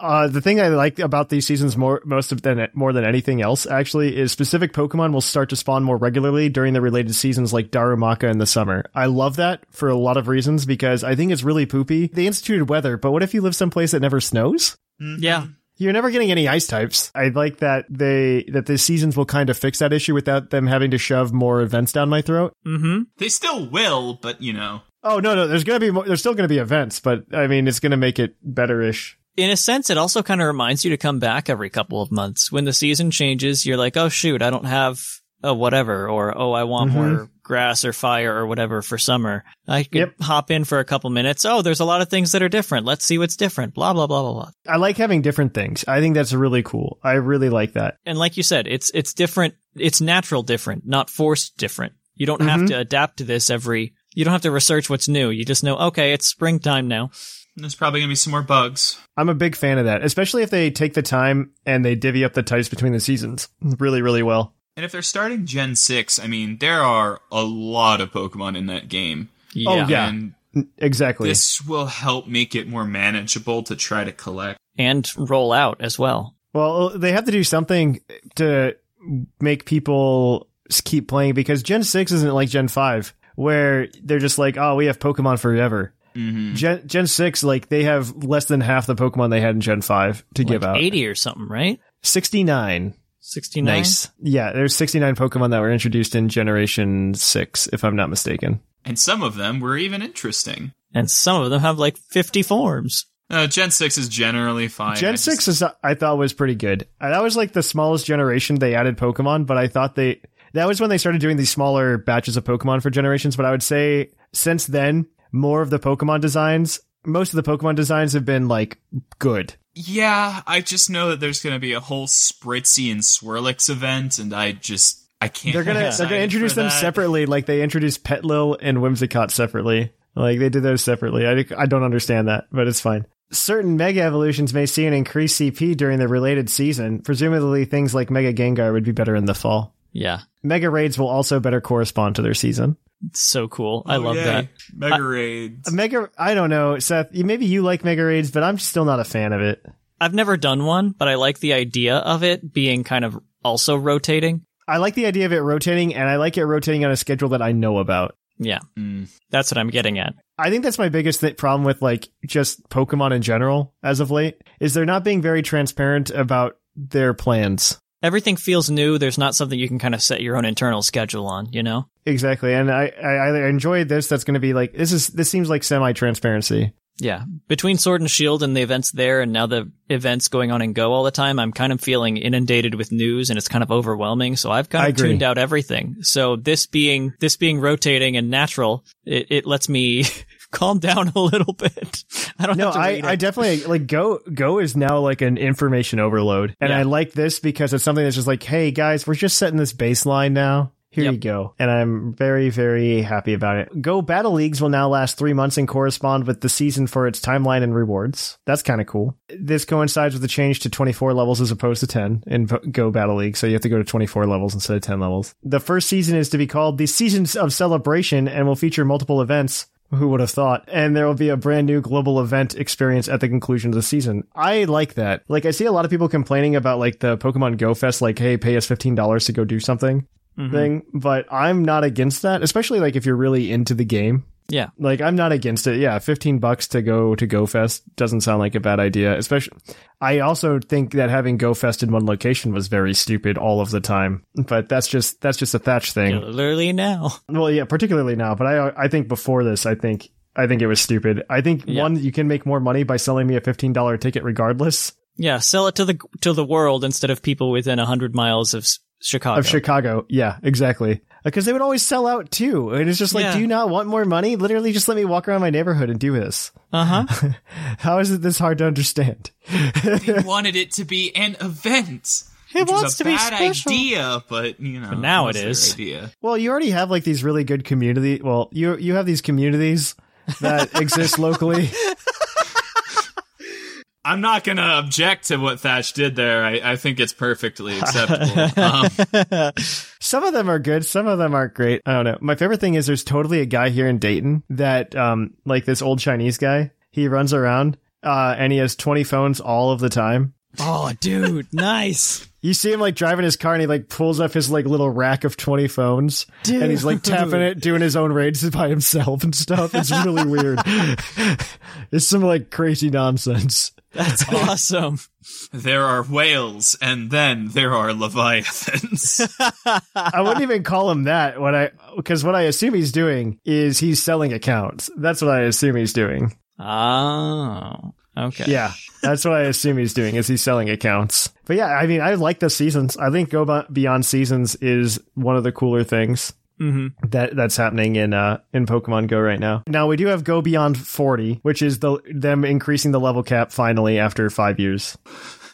F: Uh, the thing I like about these seasons more, most of than more than anything else, actually, is specific Pokemon will start to spawn more regularly during the related seasons, like Darumaka in the summer. I love that for a lot of reasons because I think it's really poopy. They instituted weather, but what if you live someplace that never snows?
G: Yeah.
F: You're never getting any ice types. I like that they that the seasons will kind of fix that issue without them having to shove more events down my throat.
G: Mm-hmm.
H: They still will, but you know.
F: Oh no, no. There's gonna be more, there's still gonna be events, but I mean, it's gonna make it better-ish.
G: In a sense, it also kind of reminds you to come back every couple of months. When the season changes, you're like, oh shoot, I don't have a whatever, or oh, I want mm-hmm. more grass or fire or whatever for summer. I could
F: Yep.
G: hop in for a couple minutes. Oh, there's a lot of things that are different. Let's see what's different. Blah blah blah blah blah.
F: I like having different things. I think that's really cool. I really like that.
G: And like you said, it's it's different. It's natural different, not forced different. You don't have mm-hmm. to adapt to this every. You don't have to research what's new. You just know, okay, it's springtime now.
H: There's probably gonna be some more bugs.
F: I'm a big fan of that, especially if they take the time and they divvy up the types between the seasons really, really well.
H: And if they're starting Gen 6, I mean, there are a lot of Pokemon in that game.
F: Oh, yeah.
H: And
F: Exactly.
H: this will help make it more manageable to try to collect.
G: and roll out as well.
F: Well, they have to do something to make people keep playing because Gen 6 isn't like Gen 5 where they're just like, oh, we have Pokemon forever. Gen, Gen 6, like, they have less than half the Pokemon they had in Gen 5 to give out.
G: eighty or something, right?
F: 69.
G: Sixty nine.
F: Yeah, there's 69 Pokemon that were introduced in Generation 6, if I'm not mistaken.
H: And some of them were even interesting.
G: and some of them have like fifty forms.
H: Uh, Gen 6 is generally fine. I
F: Gen
H: just-
F: 6 is, I thought was pretty good. Uh, That was like the smallest generation they added Pokemon, but I thought they, that was when they started doing these smaller batches of Pokemon for generations. But I would say since then, more of the Pokemon designs, most of the Pokemon designs have been like good.
H: Yeah, I just know that there's going to be a whole Spritzee and Swirlix event, and I just I can't.
F: They're gonna, they're gonna introduce them
H: that.
F: separately, like they introduced Petilil and Whimsicott separately. Like they did those separately. I, I don't understand that, but it's fine. Certain Mega Evolutions may see an increased CP during the related season. Presumably, things like Mega Gengar would be better in the fall.
G: Yeah,
F: Mega Raids will also better correspond to their season.
G: It's so cool. I
H: Oh,
G: love
H: yay.
G: that.
H: Mega Raids.
F: Mega, I don't know, Seth. Maybe you like Mega Raids, but I'm still not a fan of it.
G: I've never done one, but I like the idea of it being kind of also rotating.
F: I like the idea of it rotating, and I like it rotating on a schedule that I know about.
G: Yeah,
H: Mm.
G: that's what I'm getting at.
F: I think that's my biggest th- problem with like just Pokemon in general as of late is they're not being very transparent about their plans.
G: Everything feels new. There's not something you can kind of set your own internal schedule on, you know?
F: Exactly, and I I, I enjoy this. That's going to be like this is this seems like semi transparency.
G: Yeah. Between Sword and Shield and the events there and now the events going on and Go all the time, I'm kind of feeling inundated with news and it's kind of overwhelming. So I've kind of tuned out everything. So this being, this being rotating and natural, it, it lets me calm down a little bit. I don't
F: No, I, I definitely like Go. Go is now like an information overload, and
G: Yeah.
F: I like this because it's something that's just like, hey guys, we're just setting this baseline now. Here
G: Yep.
F: you go, and I'm very very happy about it. Go Battle Leagues will now last three months and correspond with the season for its timeline and rewards. That's kind of cool. This coincides with the change to 24 levels as opposed to 10 in Go Battle League, so you have to go to 24 levels instead of 10 levels. The first season is to be called the Seasons of Celebration and will feature multiple events. Who would have thought? And there will be a brand new global event experience at the conclusion of the season. I like that. Like, I see a lot of people complaining about like the Pokemon Go Fest, like, hey, pay us $15 to go do something mm-hmm. thing, but I'm not against that, especially like if you're really into the game.
G: Yeah.
F: Like, I'm not against it. Yeah, 15 bucks to go to Go Fest doesn't sound like a bad idea, especially. I also think that having Go Fest in one location was very stupid all of the time, but that's just, that's just a Thatch thing.
G: Literally now.
F: Well, yeah, particularly now, but I I think before this, I think I think it was stupid. I think
G: Yeah.
F: one, you can make more money by selling me a fifteen dollar ticket regardless
G: Yeah. Sell it to the, to the world instead of people within a hundred miles of Chicago.
F: of Chicago. Yeah, exactly. Because they would always sell out too, and it's just like,
G: Yeah.
F: do you not want more money? Literally, just let me walk around my neighborhood and do this.
G: Uh huh.
F: How is it this hard to understand?
H: They wanted it to be an event.
G: It
H: which was
G: wants
H: a
G: to be
H: bad
G: special.
H: idea, but you know,
G: now
H: was
G: it
H: their
G: is.
H: Idea.
F: Well, you already have like these really good community. Well, you you have these communities that exist locally.
H: I'm not gonna object to what Thatch did there. I, I think it's perfectly acceptable. um,
F: Some of them are good, some of them aren't great. I don't know. My favorite thing is there's totally a guy here in Dayton that um like this old Chinese guy. He runs around uh and he has 20 phones all of the time.
G: Oh, dude. Nice.
F: You see him like driving his car and he like pulls up his like little rack of 20 phones and he's like tapping it, doing his own raids by himself and stuff. It's really weird. it's some like crazy nonsense.
G: That's awesome.
H: There are whales, and then there are leviathans.
F: I wouldn't even call him that. What I because what I assume he's doing is he's selling accounts. That's what I assume he's doing.
G: Oh, okay.
F: Yeah, that's what I assume he's doing is he's selling accounts. But yeah, I mean, I like the seasons. I think Go Beyond Seasons is one of the cooler things
G: Mm-hmm.
F: that that's happening in uh in Pokemon Go right now. Now we do have Go Beyond 40, which is the them increasing the level cap finally after 5 years.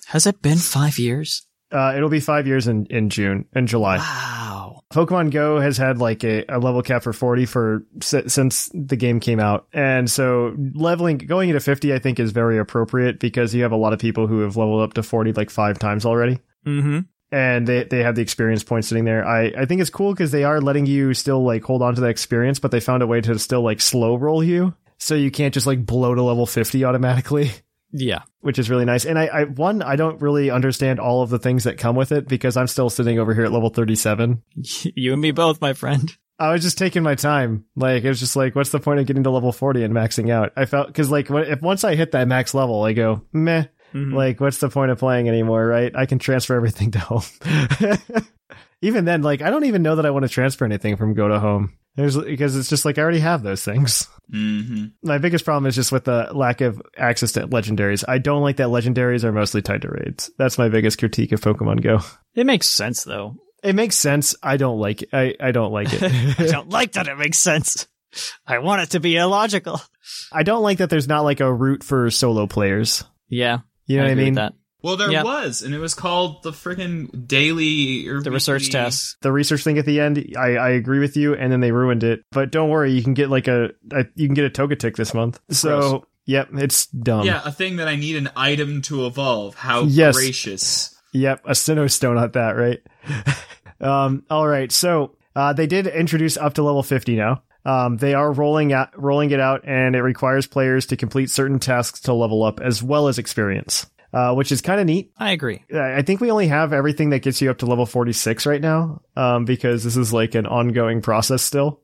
G: Has it been five years?
F: Uh it'll be 5 years in in June in July.
G: Wow.
F: Pokemon Go has had like a, a level cap for 40 for si- since the game came out. And so leveling going into 50 I think is very appropriate because you have a lot of people who have leveled up to 40 like 5 times already.
G: Mm-hmm.
F: And they, they have the experience points sitting there. I, I think it's cool because they are letting you still like hold on to that experience, but they found a way to still like slow roll you. So you can't just like blow to level 50 automatically.
G: Yeah.
F: which is really nice. And I, I one, I don't really understand all of the things that come with it because I'm still sitting over here at level 37.
G: You and me both, my friend.
F: I was just taking my time. Like it was just like, what's the point of getting to level 40 and maxing out? I felt because like if once I hit that max level, I go meh. Like what's the point of playing anymore? Right? I can transfer everything to home. even then, like I don't even know that I want to transfer anything from go to home. There's because it's just like I already have those things.
H: hmm
F: My biggest problem is just with the lack of access to legendaries. I don't like that legendaries are mostly tied to raids. That's my biggest critique of Pokemon Go.
G: It makes sense though.
F: It makes sense. I don't like it. I, I don't like it.
G: I don't like that it makes sense. I want it to be illogical.
F: I don't like that there's not like a route for solo players.
G: Yeah.
F: You know what I mean?
G: That.
H: Well, there
G: Yep.
H: was, and it was called the friggin' daily or
G: The research test.
F: The research thing at the end, I, I agree with you, and then they ruined it. But don't worry, you can get like a, a you can get a Togetic this month. So yep, it's dumb.
H: Yeah, a thing that I need an item to evolve. How
F: Yes.
H: gracious!
F: Yep, a Sinnoh Stone at that, right? um, all right, so uh, they did introduce up to level 50 now. Um, they are rolling out, rolling it out, and it requires players to complete certain tasks to level up, as well as experience, uh, which is kind of neat.
G: I agree.
F: I think we only have everything that gets you up to level 46 right now, um, because this is like an ongoing process still.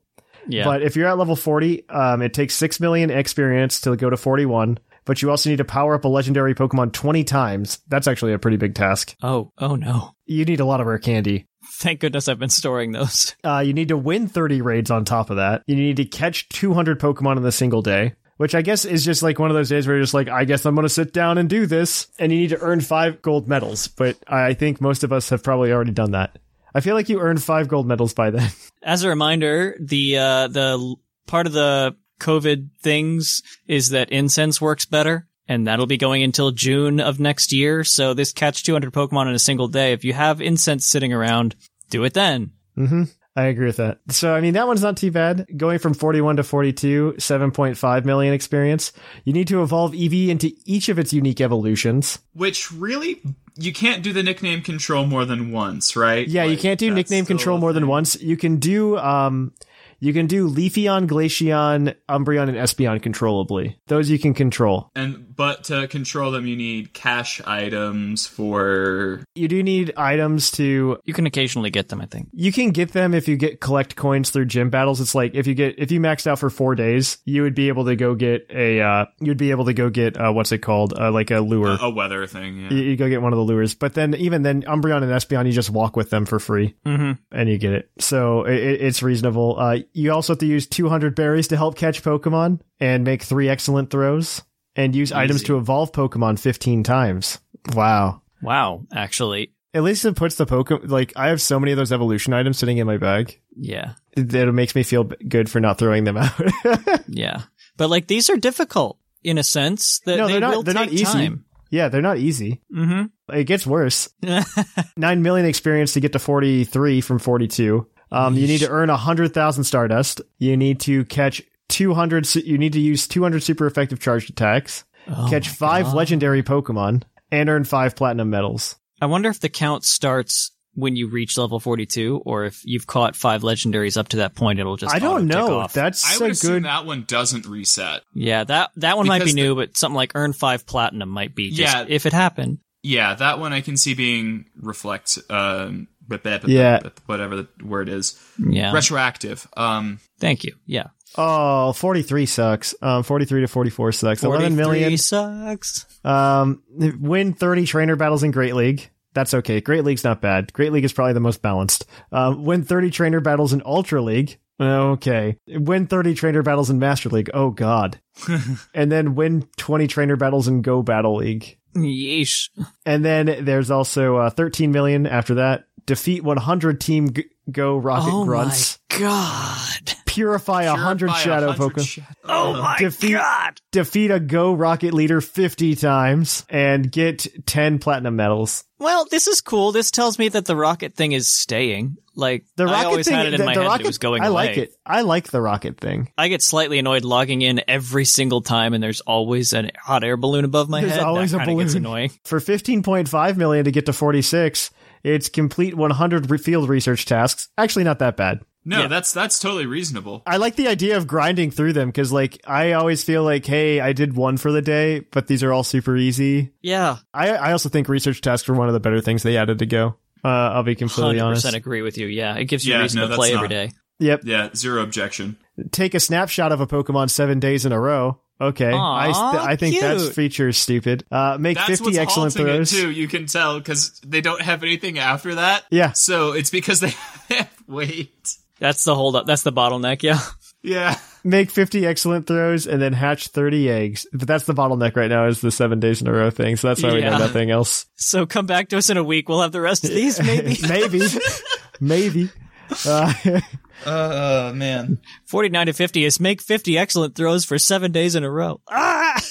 G: Yeah.
F: But if you're at level 40, um, it takes 6 million experience to go to 41, but you also need to power up a legendary Pokemon 20 times. That's actually a pretty big task.
G: oh, oh no.
F: You need a lot of rare candy.
G: Thank goodness I've been storing those.
F: Uh, you need to win 30 raids on top of that. You need to catch 200 Pokemon in a single day, which I guess is just like one of those days where you're just like, I guess I'm going to sit down and do this. And you need to earn five gold medals. But I think most of us have probably already done that. I feel like you earned five gold medals by then.
G: As a reminder, the uh the part of the COVID things is that incense works better. And that'll be going until June of next year. So this catch 200 Pokemon in a single day. If you have incense sitting around, do it then.
F: hmm I agree with that. So, I mean, that one's not too bad. Going from 41 to 42, 7.5 million experience. You need to evolve Eevee into each of its unique evolutions.
H: Which really, you can't do the nickname control more than once, right?
F: Yeah, you can't do nickname control
H: a
F: more than once. You can do um you can do Leafeon, Glaceon, Umbreon, and Espeon controllably. Those you can control.
H: And but to control them, you need cash items for.
F: You do need items to
G: You can occasionally get them, I think.
F: you can get them if you get collect coins through gym battles. It's like if you get if you maxed out for four days, you would be able to go get a uh you'd be able to go get uh what's it called? Uh, like a lure.
H: A weather thing, yeah.
F: you, you go get one of the lures, but then even then, Umbreon and Espeon, you just walk with them for free,
G: Mm-hmm.
F: and you get it. So it, it- it's reasonable. Uh, you also have to use 200 berries to help catch Pokemon and make three excellent throws, and use items to evolve Pokemon 15 times. Wow.
G: Wow, actually.
F: At least it puts the Pokemon like I have so many of those evolution items sitting in my bag
G: Yeah.
F: that it makes me feel good for not throwing them out.
G: Yeah. But like these are difficult in a sense that
F: no,
G: they
F: they're not.
G: will
F: They're not easy.
G: time.
F: Yeah, they're not easy.
G: Mm-hmm.
F: It gets worse. 9 million experience to get to 43 from 42. Um, you need to earn 100,000 Stardust. You need to catch 200, you need to use 200 super effective charged attacks,
G: Oh
F: catch five legendary Pokemon, and earn five platinum medals.
G: I wonder if the count starts when you reach level 42 or if you've caught five legendaries up to that point it'll just
F: I don't know.
G: off.
F: That's
H: I
F: a
H: would assume
F: good.
H: that one doesn't reset.
G: yeah, that that one might be
H: the-
G: new, but something like earn 5 platinum might be just
H: Yeah.
G: if it happened.
H: Yeah, that one I can see being reflect um,
F: Yeah.
H: whatever the word is.
G: Yeah.
H: Retroactive. Um,
G: Thank you. Yeah.
F: Oh, 43 sucks. Um, 43 to 44 sucks. 11 million.
G: sucks.
F: Um, win 30 trainer battles in Great League. That's okay. Great League's not bad. Great League is probably the most balanced. Um, win 30 trainer battles in Ultra League. Okay. Win 30 trainer battles in Master League. Oh, God. and then win 20 trainer battles in Go Battle League.
G: Yeesh.
F: And then there's also uh, 13 million after that. Defeat 100 Team G- Go Rocket
G: oh
F: Grunts. Oh Grunts.
G: my god.
F: Purify 100
H: purify
F: Shadow
H: 100
F: Pokemon.
H: sha-
G: Oh my
F: defeat,
G: god.
F: defeat a Go Rocket leader 50 times and get 10 platinum medals.
G: Well, this is cool. This tells me that the rocket thing is staying. Like
F: The rocket
G: I always
F: thing,
G: had it in
F: the,
G: my
F: the
G: head
F: rocket,
G: it was going
F: I
G: away.
F: like it. I like the rocket thing.
G: I get slightly annoyed logging in every single time, and there's always a hot air balloon above my
F: There's
G: head.
F: always
G: that
F: a
G: kinda Gets annoying.
F: For 15.5 million to get to 46, it's complete 100 re- field research tasks. Actually, not that bad.
H: No, that's that's totally reasonable.
F: I like the idea of grinding through them because, like, I always feel like, hey, I did one for the day, but these are all super easy.
G: Yeah,
F: I, I also think research tasks were one of the better things they added to go. Uh, I'll be completely
G: hundred
F: honest.
G: percent agree with you. Yeah, it gives you
H: Yeah,
G: reason
H: no,
G: to play
H: not-
G: every day.
F: Yep.
H: Yeah, zero objection.
F: Take a snapshot of a Pokemon seven days in a row. Okay. I, st- I think that's
G: cute.
F: feature is stupid. Uh, make
H: That's
F: 50
H: what's
F: excellent
H: halting
F: throws.
H: it too. You can tell because they don't have anything after that.
F: Yeah.
H: So it's because they have. weight.
G: That's the hold up. That's the bottleneck. Yeah.
H: Yeah.
F: Make 50 excellent throws and then hatch 30 eggs. But that's the bottleneck right now is the seven days in a row thing. So that's why we know nothing else.
G: So come back to us in a week. We'll have the rest of these, maybe.
F: Maybe. Maybe. Uh,
H: Oh man.
G: Forty nine to fifty is make fifty excellent throws for seven days in a row. Ah!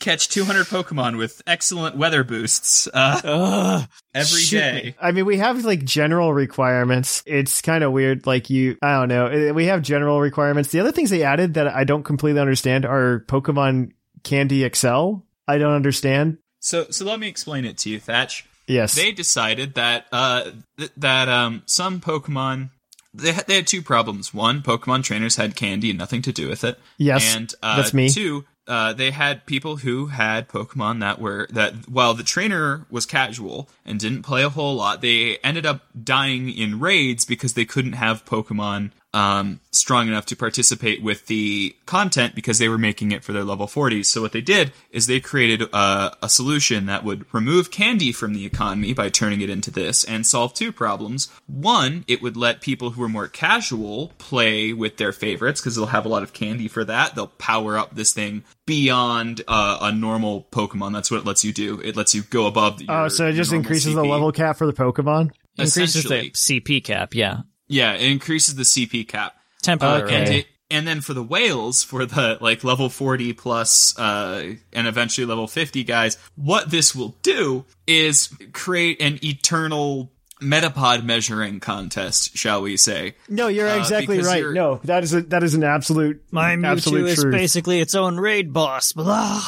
H: Catch 200 Pokemon with excellent weather boosts uh, every
G: shoot
H: day.
G: me.
F: I mean, we have like general requirements. It's kind of weird. Like you, I don't know. Uh, We have general requirements. The other things they added that I don't completely understand are Pokemon Candy XL. I don't understand.
H: So so let me explain it to you, Thatch.
F: Yes.
H: They decided that uh th- that um some Pokemon they had, they had two problems. One, Pokemon trainers had candy and nothing to do with it.
F: Yes,
H: and uh,
F: that's me.
H: Two, uh, they had people who had Pokemon that were that while the trainer was casual and didn't play a whole lot, they ended up dying in raids because they couldn't have Pokemon um, strong enough to participate with the content because they were making it for their level 40s. So what they did is they created a, a solution that would remove candy from the economy by turning it into this and solve two problems. One, it would let people who are more casual play with their favorites because they'll have a lot of candy for that. They'll power up this thing beyond uh, a normal Pokemon. That's what it lets you do. It lets you go above. Your,
F: oh, so it just
H: normal
F: increases the level cap for the Pokemon?
G: Increases the CP cap. Yeah.
H: Yeah, it increases the CP cap.
G: Temporarily.
H: and it, and then for the whales for the like level 40 plus uh and eventually level 50 guys what this will do is create an eternal metapod measuring contest shall we say
F: No, you're
H: Uh,
F: exactly
H: because
F: right.
H: you're-
F: No, that is a, that is an absolute
G: My Mewtwo
F: absolute
G: is
F: truth.
G: basically its own raid boss. Blah.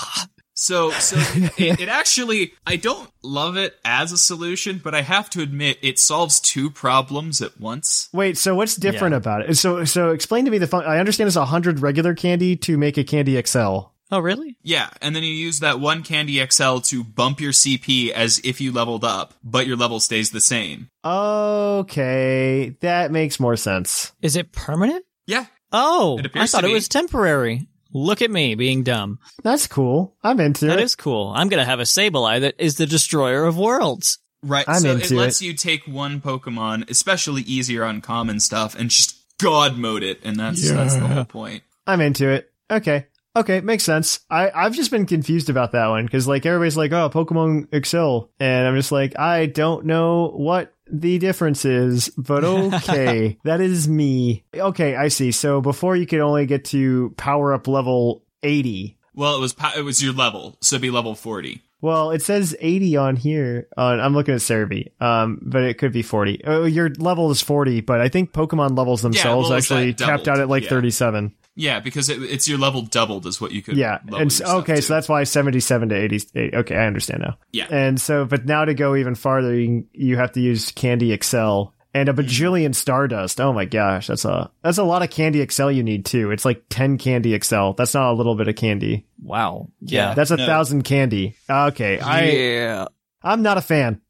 H: So so it, it actually i don't love it as a solution but i have to admit it solves two problems at once
F: Wait, so what's different
G: Yeah.
F: about it? So so explain to me the fun. I understand it's hundred regular candy to make a candy XL.
G: Oh, really?
H: yeah, and then you use that one Candy XL to bump your CP as if you leveled up, but your level stays the same.
F: Okay, that makes more sense.
G: Is it permanent?
H: Yeah,
G: Oh, I thought it was temporary. Look at me being dumb.
F: That's cool. I'm into
G: That
F: it.
G: is cool. I'm gonna have a Sableye that is the destroyer of worlds.
H: Right.
F: I'm
H: so
F: into
H: it lets
F: it.
H: you take one Pokemon, especially easier on common stuff, and just God mode it, and that's that's the whole point.
F: I'm into it. Okay. Okay, makes sense. I, I've just been confused about that one because like everybody's like, oh, Pokemon XL, and I'm just like, I don't know what the difference is, but okay, that is me. Okay, I see. So before you could only get to power up level 80.
H: Well, it was it was your level, so it'd be level forty.
F: Well, it says 80 on here. On I'm looking at Celebi, um, but it could be 40. Oh, your level is 40, but I think Pokemon levels themselves
H: it's
F: actually
H: that
F: tapped out at like
H: yeah.
F: 37.
H: Yeah, because it, it's your level doubled is what you could.
F: Yeah,
H: level
F: and so, okay,
H: to.
F: so that's why 77 to 80. Okay, I understand now.
H: Yeah.
F: and so, but now to go even farther, you, you have to use Candy XL and a
H: Mm-hmm.
F: bajillion Stardust. Oh my gosh, that's a that's a lot of Candy XL you need too. It's like 10 Candy XL. That's not a little bit of candy.
G: Wow. Yeah.
F: That's a
H: no.
F: thousand candy. Okay, I
G: yeah.
F: I'm not a fan.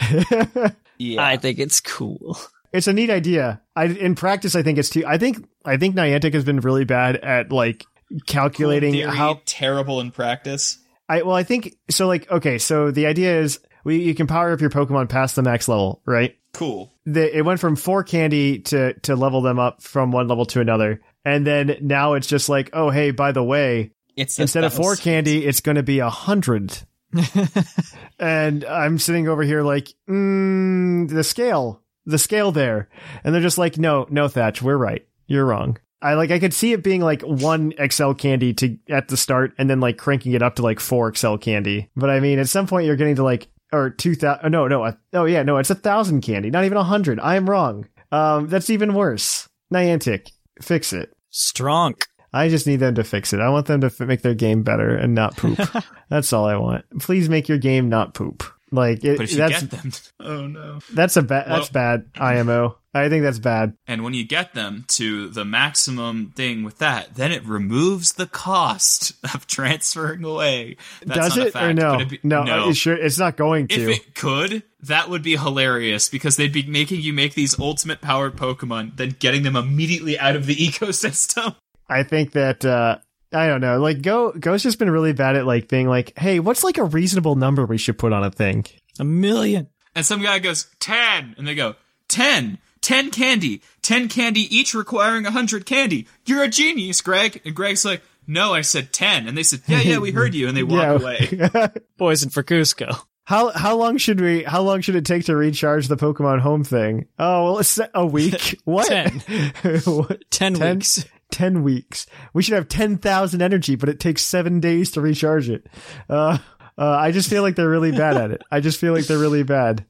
H: Yeah.
G: I think it's cool.
F: It's a neat idea. I in practice, I think it's too. I think I think Niantic has been really bad at like calculating
H: Theory,
F: how.
H: terrible in practice.
F: I well, I think so. Like, okay, so the idea is we you can power up your Pokemon past the max level, right?
H: Cool.
F: The, it went from four candy to to level them up from one level to another, and then now it's just like, oh hey, by the way,
H: It's
F: instead of four candy, it's going to be a hundred. and I'm sitting over here like, mm, the scale, the scale there, and they're just like, no, no, Thatch, we're right, you're wrong. I like, I could see it being like one XL candy to at the start, and then like cranking it up to like four XL candy. But I mean, at some point, you're getting to like or two thousand. No, no, oh yeah, no, it's a thousand candy, not even a hundred. I am wrong. Um, that's even worse. Niantic, fix it.
G: Strong.
F: I just need them to fix it. I want them to f- make their game better and not poop. that's all I want. Please make your game not poop. Like it,
H: But if you
F: that's
H: get them, oh no!
F: that's a bad
H: Well-
F: that's bad IMO. I think that's bad.
H: And when you get them to the maximum thing with that, then it removes the cost of transferring away. That's
F: Does
H: not a
F: it
H: fact,
F: or no?
H: be-
F: no,
H: no.
F: It's sure it's not going to.
H: If
F: to.
H: it could, that would be hilarious because they'd be making you make these ultimate powered Pokemon, then getting them immediately out of the ecosystem.
F: I think that uh I don't know. Like Go Go's just been really bad at like being like, "Hey, what's like a reasonable number we should put on a thing?"
G: A million.
H: And some guy goes, 10. And they go, 10. 10 candy. 10 candy each requiring 100 candy. You're a genius, Greg. And Greg's like, no, I said 10. And they said, yeah, yeah, we heard you. And they walk
F: Yeah.
H: away.
G: Poison for Cusco.
F: How how long should we how long should it take to recharge the Pokemon Home thing? Oh, well, it's a week. What?
G: Ten.
F: What?
G: Ten,
F: Ten?
G: weeks.
F: 10 weeks. We should have 10,000 energy, but it takes 7 days to recharge it. Uh uh, I just feel like they're really bad at it. I just feel like they're really bad.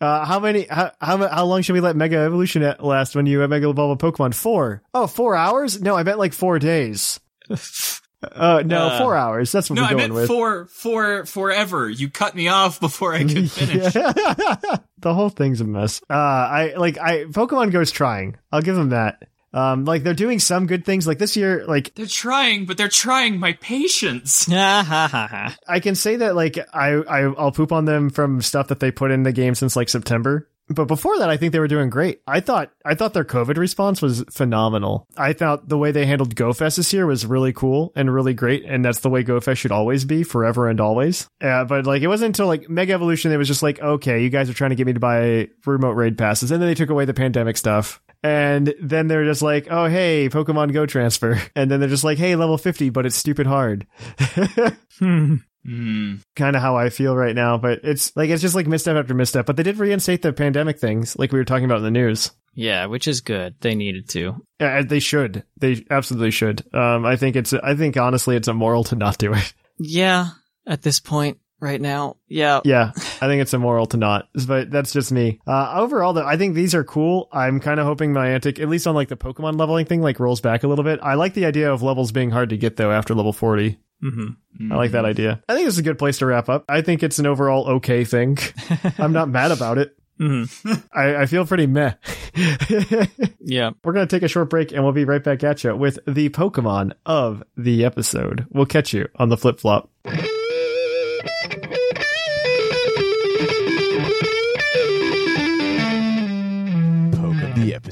F: Uh, how many? How, how how long should we let Mega Evolution last when you have Mega Evolve a Pokemon? Four. Oh, four hours? No, I meant like four days. Uh, no,
G: Uh,
F: four hours. That's what
H: no,
F: we're
H: I meant
F: with.
H: for, for, forever. You cut me off before I could finish.
F: the whole thing's a mess. Uh, I like I Pokemon Go's trying. I'll give them that. Um, like they're doing some good things. Like this year, like
H: They're trying, but they're trying my patience.
F: I can say that like I, I I'll poop on them from stuff that they put in the game since like September. But before that, I think they were doing great. I thought I thought their COVID response was phenomenal. I thought the way they handled GoFest this year was really cool and really great, and that's the way GoFest should always be, forever and always. Uh, but like, it wasn't until like Mega Evolution, it was just like, okay, you guys are trying to get me to buy remote raid passes, and then they took away the pandemic stuff. And then they're just like, oh, hey, Pokemon Go transfer. And then they're just like, hey, level 50, but it's stupid hard.
H: Hmm.
F: kind of how I feel right now, but it's like it's just like misstep after misstep. But they did reinstate the pandemic things, like we were talking about in the news.
G: Yeah, which is good. They needed to.
F: Uh, they should. They absolutely should. Um, I think it's. I think honestly, it's immoral to not do it.
G: Yeah, at this point right now. Yeah.
F: yeah, I think it's immoral to not. But that's just me. Uh, overall, though, I think these are cool. I'm kind of hoping Niantic, at least on like the Pokemon leveling thing, like rolls back a little bit. I like the idea of levels being hard to get though after level 40.
G: hmm
F: I like that idea. I think this is a good place to wrap up. I think it's an overall okay thing. I'm not mad about it.
G: hmm
F: I, I feel pretty meh.
G: Yeah.
F: We're going to take a short break and we'll be right back at you with the Pokemon of the episode. We'll catch you on the flip flop.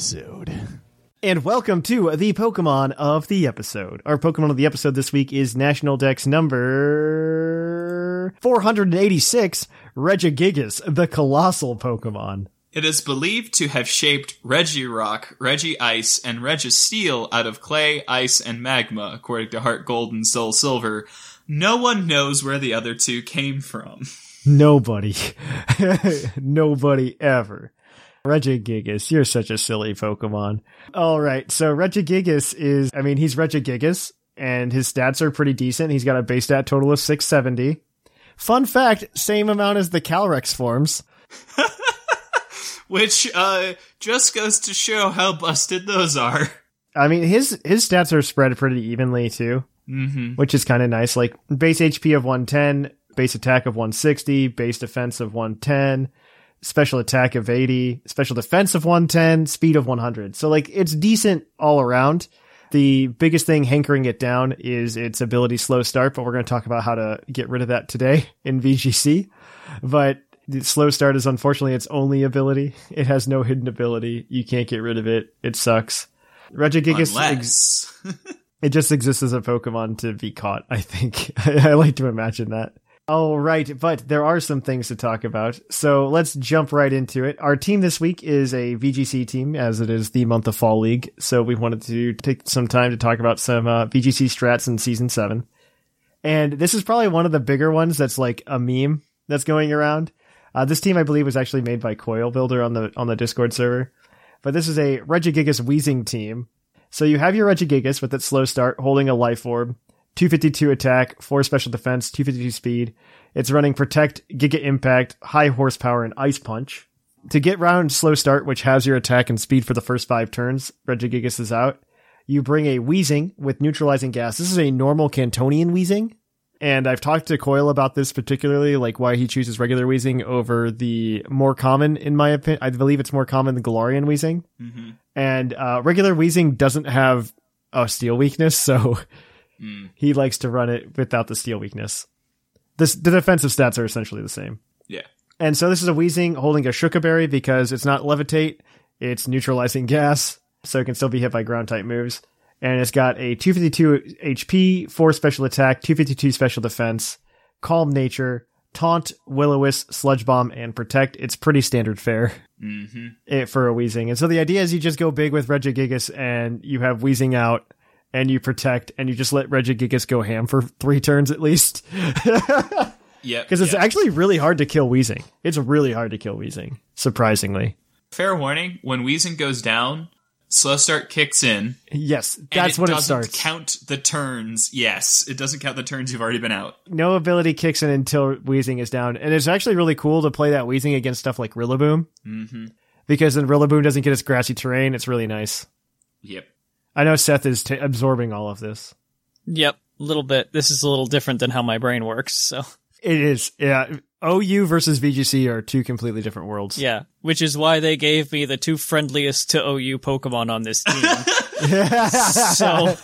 E: Episode.
F: And welcome to the Pokemon of the episode. Our Pokemon of the episode this week is National Dex number 486, Regigigas, the colossal Pokemon.
H: It is believed to have shaped Regirock, Regice, and Registeel out of clay, ice, and magma, according to Heart Gold and Soul Silver. No one knows where the other two came from.
F: Nobody. Nobody ever. Regigigas, you're such a silly Pokemon. All right, so Regigigas is, I mean, he's Regigigas, and his stats are pretty decent. He's got a base stat total of 670. Fun fact, same amount as the Calyrex forms.
H: Which, uh, just goes to show how busted those are.
F: I mean, his his stats are spread pretty evenly too,
H: Mm-hmm.
F: which is kind of nice. Like base HP of 110, base attack of 160, base defense of 110, special attack of 80, special defense of 110, speed of 100. So like it's decent all around. The biggest thing hankering it down is its ability slow start, but we're going to talk about how to get rid of that today in VGC. But The slow start is unfortunately its only ability. It has no hidden ability. You can't get rid of it. It sucks. Regigigas, ex- it just exists as a Pokemon to be caught, I think. I like to imagine that. All right, but there are some things to talk about. So let's jump right into it. Our team this week is a VGC team, as it is the month of Fall League. So we wanted to take some time to talk about some uh, VGC strats in Season 7. And this is probably one of the bigger ones that's like a meme that's going around. Uh, this team, I believe, was actually made by Coil Builder on the on the Discord server. But this is a Regigigas Wheezing team. So you have your Regigigas with its slow start, holding a Life Orb, 252 attack, 4 special defense, 252 speed. It's running Protect, Giga Impact, High Horsepower, and Ice Punch. To get round slow start, which has your attack and speed for the first five turns, Regigigas is out. You bring a Weezing with neutralizing gas. This is a normal Kantonian Weezing. And I've talked to Coil about this particularly, like why he chooses regular Weezing over the more common, in my opinion. I believe it's more common than Galarian Weezing. And uh, regular Weezing doesn't have a steel weakness, so he likes to run it without the steel weakness. This, the defensive stats are essentially the same.
H: yeah.
F: And so this is a Weezing holding a Shuka Berry because it's not Levitate, it's neutralizing gas, so it can still be hit by ground type moves. And it's got a 252 HP, 4 special attack, 252 special defense, calm nature, taunt, will-o-wisp, sludge bomb, and protect. It's pretty standard fare mm-hmm. for a Weezing. And so the idea is you just go big with Regigigas and you have Weezing out and you protect and you just let Regigigas go ham for three turns at least.
H: Yeah.
F: Because it's actually really hard to kill Weezing. It's really hard to kill Weezing, surprisingly.
H: Fair warning: when Weezing goes down, slow start kicks in.
F: Yes, that's when it starts.
H: Count the turns. Yes, it doesn't count the turns you've already been out.
F: no ability kicks in until Weezing is down. And it's actually really cool to play that Weezing against stuff like Rillaboom. Mm-hmm. Because then Rillaboom doesn't get its grassy terrain. It's really nice.
H: Yep.
F: I know Seth is t- absorbing all of this.
G: Yep, a little bit. This is a little different than how my brain works. So
F: It is, yeah. OU versus VGC are two completely different worlds.
G: yeah, which is why they gave me the two friendliest to OU Pokemon on this team. so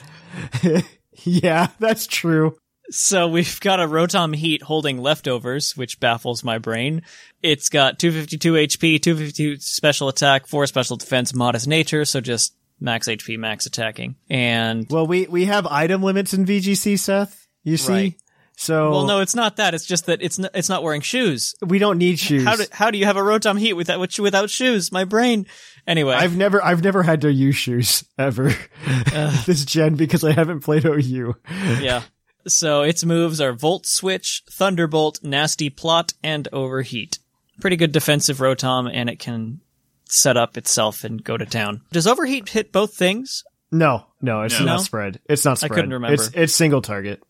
F: yeah, that's true.
G: So we've got a Rotom Heat holding leftovers, which baffles my brain. It's got 252 HP, 252 special attack, 4 special defense, modest nature, so just max HP, max attacking. And
F: Well, we, we have item limits in VGC, Seth. You see?
G: Right.
F: So
G: well, no, it's not that. It's just that it's n- it's not wearing shoes.
F: we don't need shoes.
G: How do how do you have a Rotom Heat without without shoes? My brain. Anyway,
F: I've never I've never had to use shoes ever this gen because I haven't played OU.
G: yeah. So its moves are Volt Switch, Thunderbolt, Nasty Plot, and Overheat. Pretty good defensive Rotom, and it can set up itself and go to town. Does Overheat hit both things?
F: No, no, it's
H: No.
F: not spread. It's not spread.
G: I couldn't remember.
F: It's it's single target.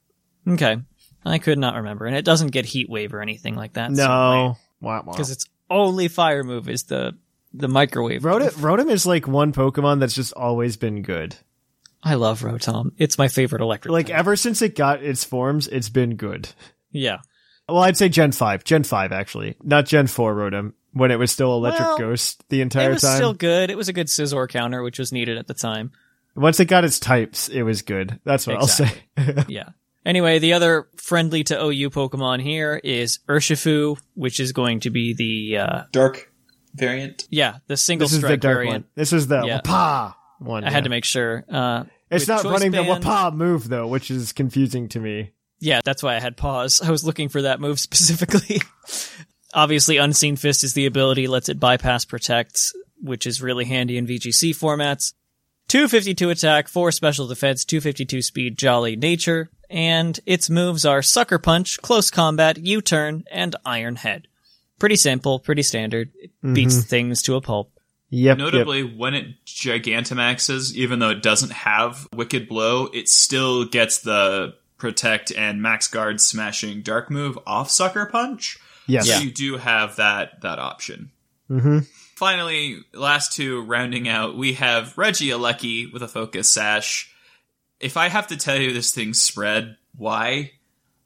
G: Okay. I could not remember. And it doesn't get Heat Wave or anything like that.
F: No.
G: Because its only fire move is the the microwave.
F: Rotom. Rotom is like one Pokemon that's just always been good.
G: I love Rotom. It's my favorite electric.
F: Like
G: type.
F: ever since it got its forms, it's been good.
G: yeah.
F: Well, I'd say Gen five, Gen five actually, not Gen four Rotom when it was still Electric
G: Well,
F: Ghost the entire time.
G: It was
F: time.
G: still good. It was a good Scizor counter, which was needed at the time.
F: Once it got its types, it was good. That's what I'll say.
G: Yeah. Anyway, the other friendly to OU Pokemon here is Urshifu, which is going to be the uh
H: Dark variant.
G: yeah, the single
F: this is the
G: strike
F: dark
G: variant.
F: one. This is the
G: Yeah.
F: Wapa one.
G: I had to make sure. Uh
F: It's not running
G: Band-
F: the Wapa move though, which is confusing to me.
G: Yeah, that's why I had pause. I was looking for that move specifically. Obviously, Unseen Fist is the ability, lets it bypass protect, which is really handy in VGC formats. 252 attack, 4 special defense, 252 speed, jolly nature, and its moves are Sucker Punch, Close Combat, U-Turn, and Iron Head. Pretty simple, pretty standard. It mm-hmm. beats things to a pulp.
F: Yep.
H: Notably, when it Gigantamaxes, even though it doesn't have Wicked Blow, it still gets the Protect and Max Guard smashing Dark move off Sucker Punch.
F: Yes.
H: So
F: Yeah.
H: you do have that that option. Mm-hmm. Finally, last two rounding out, we have Regieleki with a Focus Sash. If I have to tell you this thing's spread, why?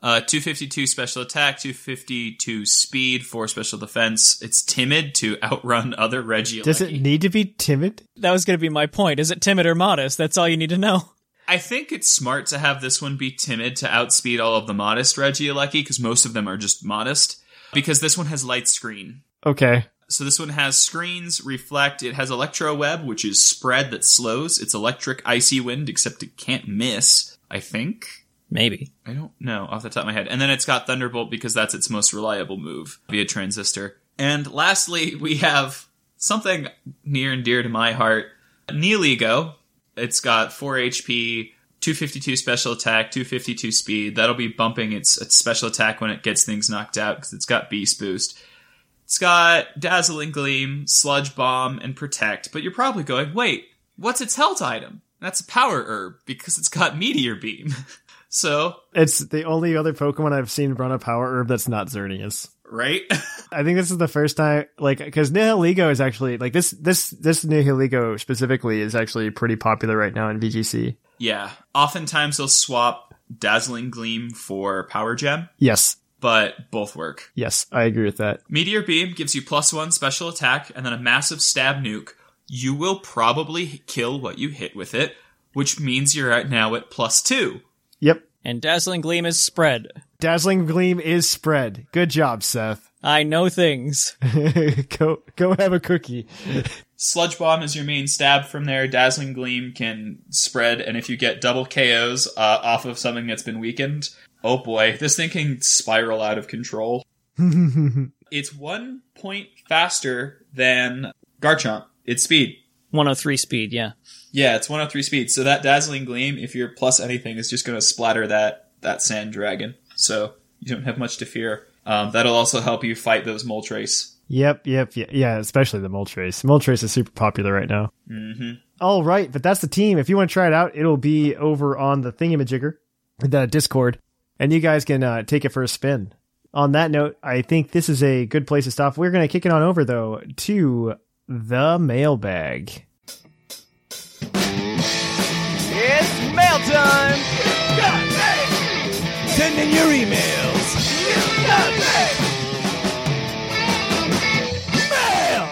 H: Uh, 252 special attack, 252 speed, 4 special defense. It's timid to outrun other Regieleki.
F: Does it need to be timid?
G: That was going to be my point. Is it timid or modest? That's all you need to know.
H: I think it's smart to have this one be timid to outspeed all of the modest Regieleki because most of them are just modest. Because this one has light screen.
F: Okay.
H: So this one has screens, reflect. It has electro web, which is spread that slows. It's electric icy wind, except it can't miss. I think.
G: Maybe.
H: I don't know off the top of my head. And then it's got Thunderbolt because that's its most reliable move via transistor. And lastly, we have something near and dear to my heart. Nihilego. It's got 4 HP, 252 special attack, 252 speed. That'll be bumping its, its special attack when it gets things knocked out because it's got beast boost. It's got Dazzling Gleam, Sludge Bomb, and Protect. But you're probably going, wait, what's its health item? That's a power herb because it's got Meteor Beam. so,
F: It's the only other Pokemon I've seen run a power herb that's not Xerneas.
H: right?
F: I think this is the first time, like, because Nihiligo is actually like this. This this Nihiligo specifically is actually pretty popular right now in VGC.
H: Yeah. Oftentimes they'll swap Dazzling Gleam for Power Gem,
F: Yes,
H: but both work.
F: yes, I agree with that.
H: Meteor Beam gives you plus one special attack and then a massive stab nuke. You will probably kill what you hit with it, which means you're at now at plus two.
F: Yep,
G: And Dazzling Gleam is spread.
F: Dazzling Gleam is spread. Good job, Seth.
G: I know things.
F: go go have a cookie.
H: Sludge Bomb is your main stab from there. Dazzling Gleam can spread, and if you get double KOs uh, off of something that's been weakened, oh boy, this thing can spiral out of control. it's one point faster than Garchomp. Its speed.
G: 103 speed, yeah.
H: Yeah, it's 103 speed. So that Dazzling Gleam, if you're plus anything, is just going to splatter that that Sand Dragon. So you don't have much to fear. Um, that'll also help you fight those Moltres.
F: Yep, yep, yeah, yeah. Especially the Moltres. Moltres is super popular right now. Mm-hmm. All right, but that's the team. If you want to try it out, it'll be over on the Thingamajigger, the Discord, and you guys can uh, take it for a spin. On that note, I think this is a good place to stop. We're going to kick it on over though to the mailbag.
E: It's mail time! In your emails! Mail!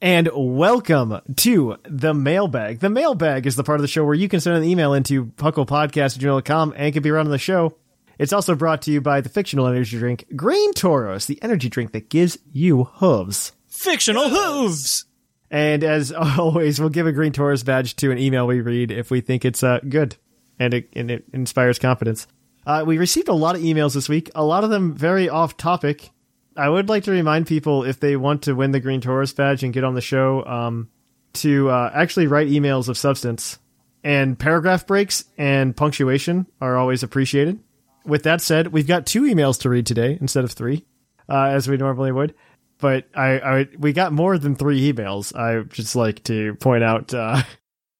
F: And welcome to the mailbag. The mailbag is the part of the show where you can send an email into pucklepodcast.com and can be run on the show. It's also brought to you by the fictional energy drink Green Tauros, the energy drink that gives you hooves.
G: Fictional hooves!
F: And as always, we'll give a Green Tauros badge to an email we read if we think it's uh, good and it, and it inspires confidence. Uh, we received a lot of emails this week, a lot of them very off topic. I would like to remind people if they want to win the Green Tauros badge and get on the show um, to uh, actually write emails of substance. And paragraph breaks and punctuation are always appreciated. With that said, we've got two emails to read today instead of three, uh, as we normally would but I, I we got more than three emails. I just like to point out uh,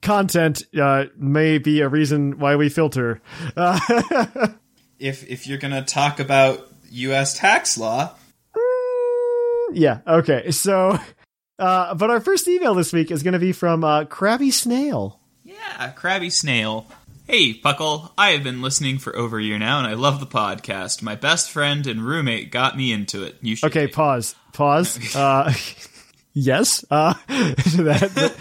F: content uh, may be a reason why we filter. Uh,
H: If if you're gonna talk about U.S. tax law,
F: yeah, okay. So, uh, but our first email this week is going to be from uh, Krabby Snail.
H: yeah, Krabby Snail. Hey, Puckle. I have been listening for over a year now, and I love the podcast. My best friend and roommate got me into it. You should.
F: Okay, pause. Pause. Uh, yes. Uh, that, that-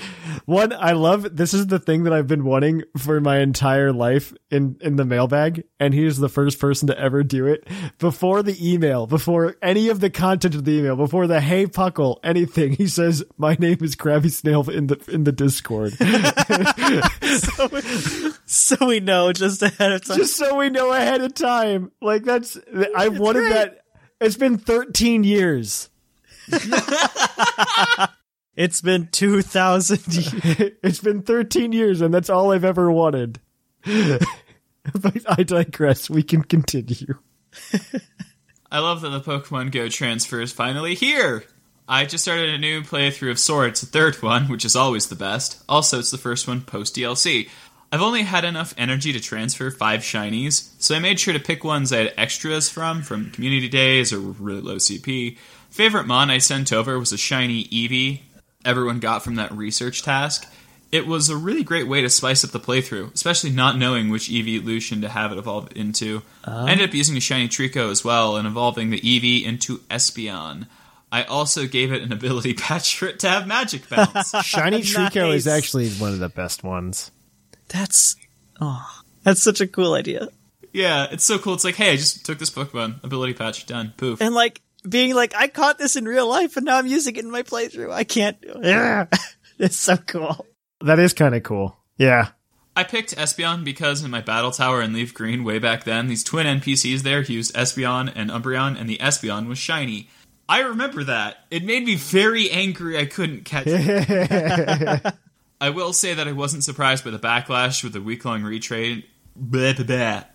F: one, I love. This is the thing that I've been wanting for my entire life in in the mailbag, and he's the first person to ever do it. Before the email, before any of the content of the email, before the hey puckle anything, he says, "My name is Krabby Snail in the in the Discord."
G: So we know just ahead of time.
F: just so we know ahead of time. Like that's I wanted that. It's been 13 years.
G: it's been 2,000 years.
F: it's been 13 years, and that's all I've ever wanted. but I digress. We can continue.
H: I love that the Pokemon Go transfer is finally here. I just started a new playthrough of Swords, the third one, which is always the best. Also, it's the first one post DLC. I've only had enough energy to transfer five shinies, so I made sure to pick ones I had extras from, from community days or really low CP. Favorite mon I sent over was a shiny Eevee everyone got from that research task. It was a really great way to spice up the playthrough, especially not knowing which Eevee evolution to have it evolve into. I ended up using a shiny Treecko as well and evolving the Eevee into Espeon. I also gave it an ability patch for it to have magic bounce.
F: Shiny Treecko is actually one of the best ones.
G: That's, oh, that's such a cool idea.
H: yeah, it's so cool. It's like, hey, I just took this Pokemon ability patch, done, poof.
G: And like, being like, I caught this in real life and now I'm using it in my playthrough. I can't. it's so cool.
F: That is kind of cool. Yeah.
H: I picked Espeon because in my Battle Tower in Leaf Green way back then, these twin NPCs there used Espeon and Umbreon, and the Espeon was shiny. I remember that. It made me very angry I couldn't catch it. I will say that I wasn't surprised by the backlash with the week long retrade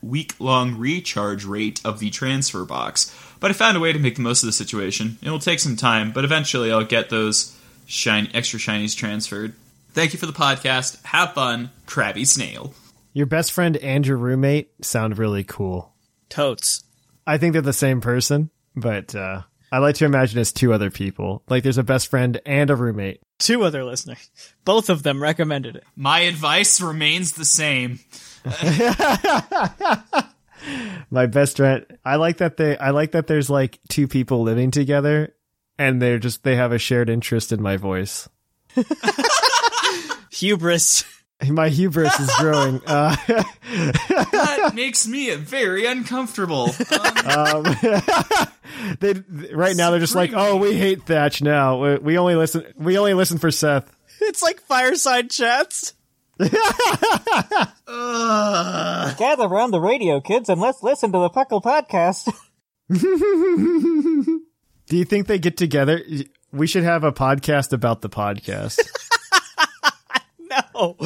H: week long recharge rate of the transfer box. But I found a way to make the most of the situation. It will take some time, but eventually I'll get those shiny extra shinies transferred. Thank you for the podcast. Have fun, Krabby Snail.
F: Your best friend and your roommate sound really cool.
G: Totes.
F: I think they're the same person, but uh, I like to imagine it's two other people. Like there's a best friend and a roommate.
G: Two other listeners. Both of them recommended it.
H: My advice remains the same.
F: My best friend. I like that they. I like that there's like two people living together, and they're just they have a shared interest in my voice.
G: Hubris.
F: My hubris is growing. Uh,
H: That makes me very uncomfortable. Um,
F: um, they right now they're just like, oh, we hate Thatch now. We, we only listen. We only listen for Seth.
G: It's like fireside chats. Gather around the radio, kids, and let's listen to the Puckle podcast.
F: Do you think they get together? We should have a podcast about the podcast,
G: no.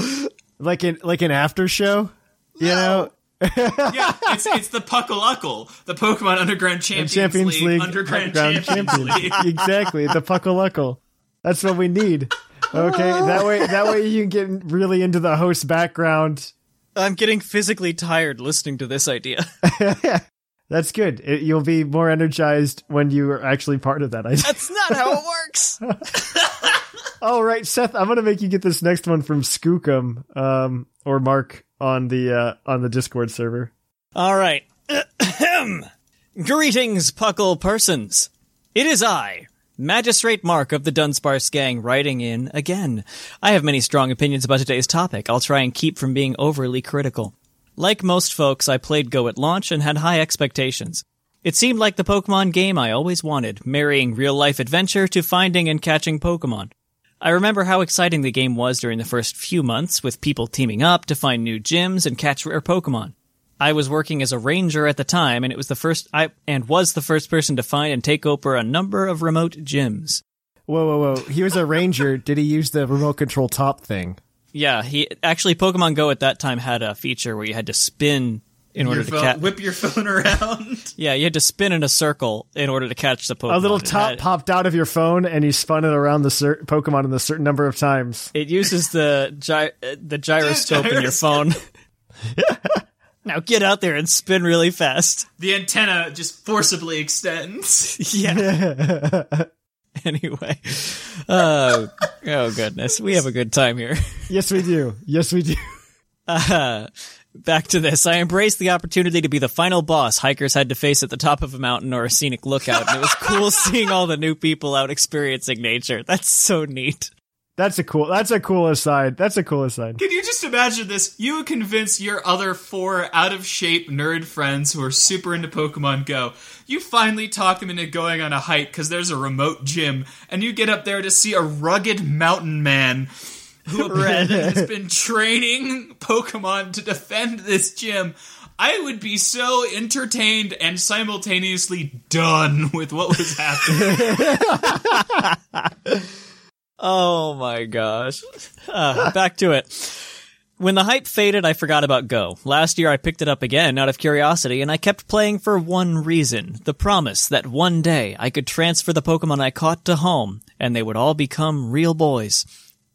F: like an like an after show. You know,
H: yeah, it's, it's the Puckle Uckle, the Pokemon Underground Champions,
F: Champions
H: League,
F: League,
H: Underground
F: Underground
H: Champions,
F: Champions.
H: League.
F: exactly the Puckle Uckle. That's what we need. Okay, that way that way you can get really into the host background.
G: I'm getting physically tired listening to this idea.
F: That's good. It, you'll be more energized when you are actually part of that. I
G: That's not how it works.
F: All right, Seth, I'm gonna make you get this next one from Skookum, um, or Mark on the uh, on the Discord server.
G: All right. Greetings, Puckle persons. It is I, Magistrate Mark of the Dunsparce Gang, writing in again. I have many strong opinions about today's topic. I'll try and keep from being overly critical. Like most folks, I played Go at launch and had high expectations. It seemed like the Pokemon game I always wanted, marrying real life adventure to finding and catching Pokemon. I remember how exciting the game was during the first few months, with people teaming up to find new gyms and catch rare Pokemon. I was working as a ranger at the time, and it was the first I and was the first person to find and take over a number of remote gyms.
F: Whoa, whoa, whoa! He was a ranger. Did he use the remote control top thing?
G: Yeah, he actually Pokemon Go at that time had a feature where you had to spin in order
H: Your
G: to catch.
H: whip your phone around.
G: Yeah, you had to spin in a circle in order to catch the Pokemon.
F: A little top
G: had-
F: popped out of your phone, and you spun it around the cer- Pokemon in a certain number of times.
G: It uses the gy- uh, the gyroscope in your phone. now get out there and spin really fast.
H: the antenna just forcibly extends.
G: Yeah. anyway, oh, oh goodness, we have a good time here.
F: Yes, we do. Yes, we do.
G: Uh, back to this. I embraced the opportunity to be the final boss hikers had to face at the top of a mountain or a scenic lookout, and it was cool seeing all the new people out experiencing nature. That's so neat.
F: That's a cool. That's a cool aside. That's a cool aside.
H: Can you just imagine this? You convince your other four out of shape nerd friends who are super into Pokemon Go. You finally talk them into going on a hike because there's a remote gym, and you get up there to see a rugged mountain man who has been training Pokemon to defend this gym. I would be so entertained and simultaneously done with what was happening.
G: Oh my gosh. Uh, back to it. When the hype faded, I forgot about Go. Last year, I picked it up again out of curiosity, and I kept playing for one reason the promise that one day I could transfer the Pokemon I caught to home, and they would all become real boys.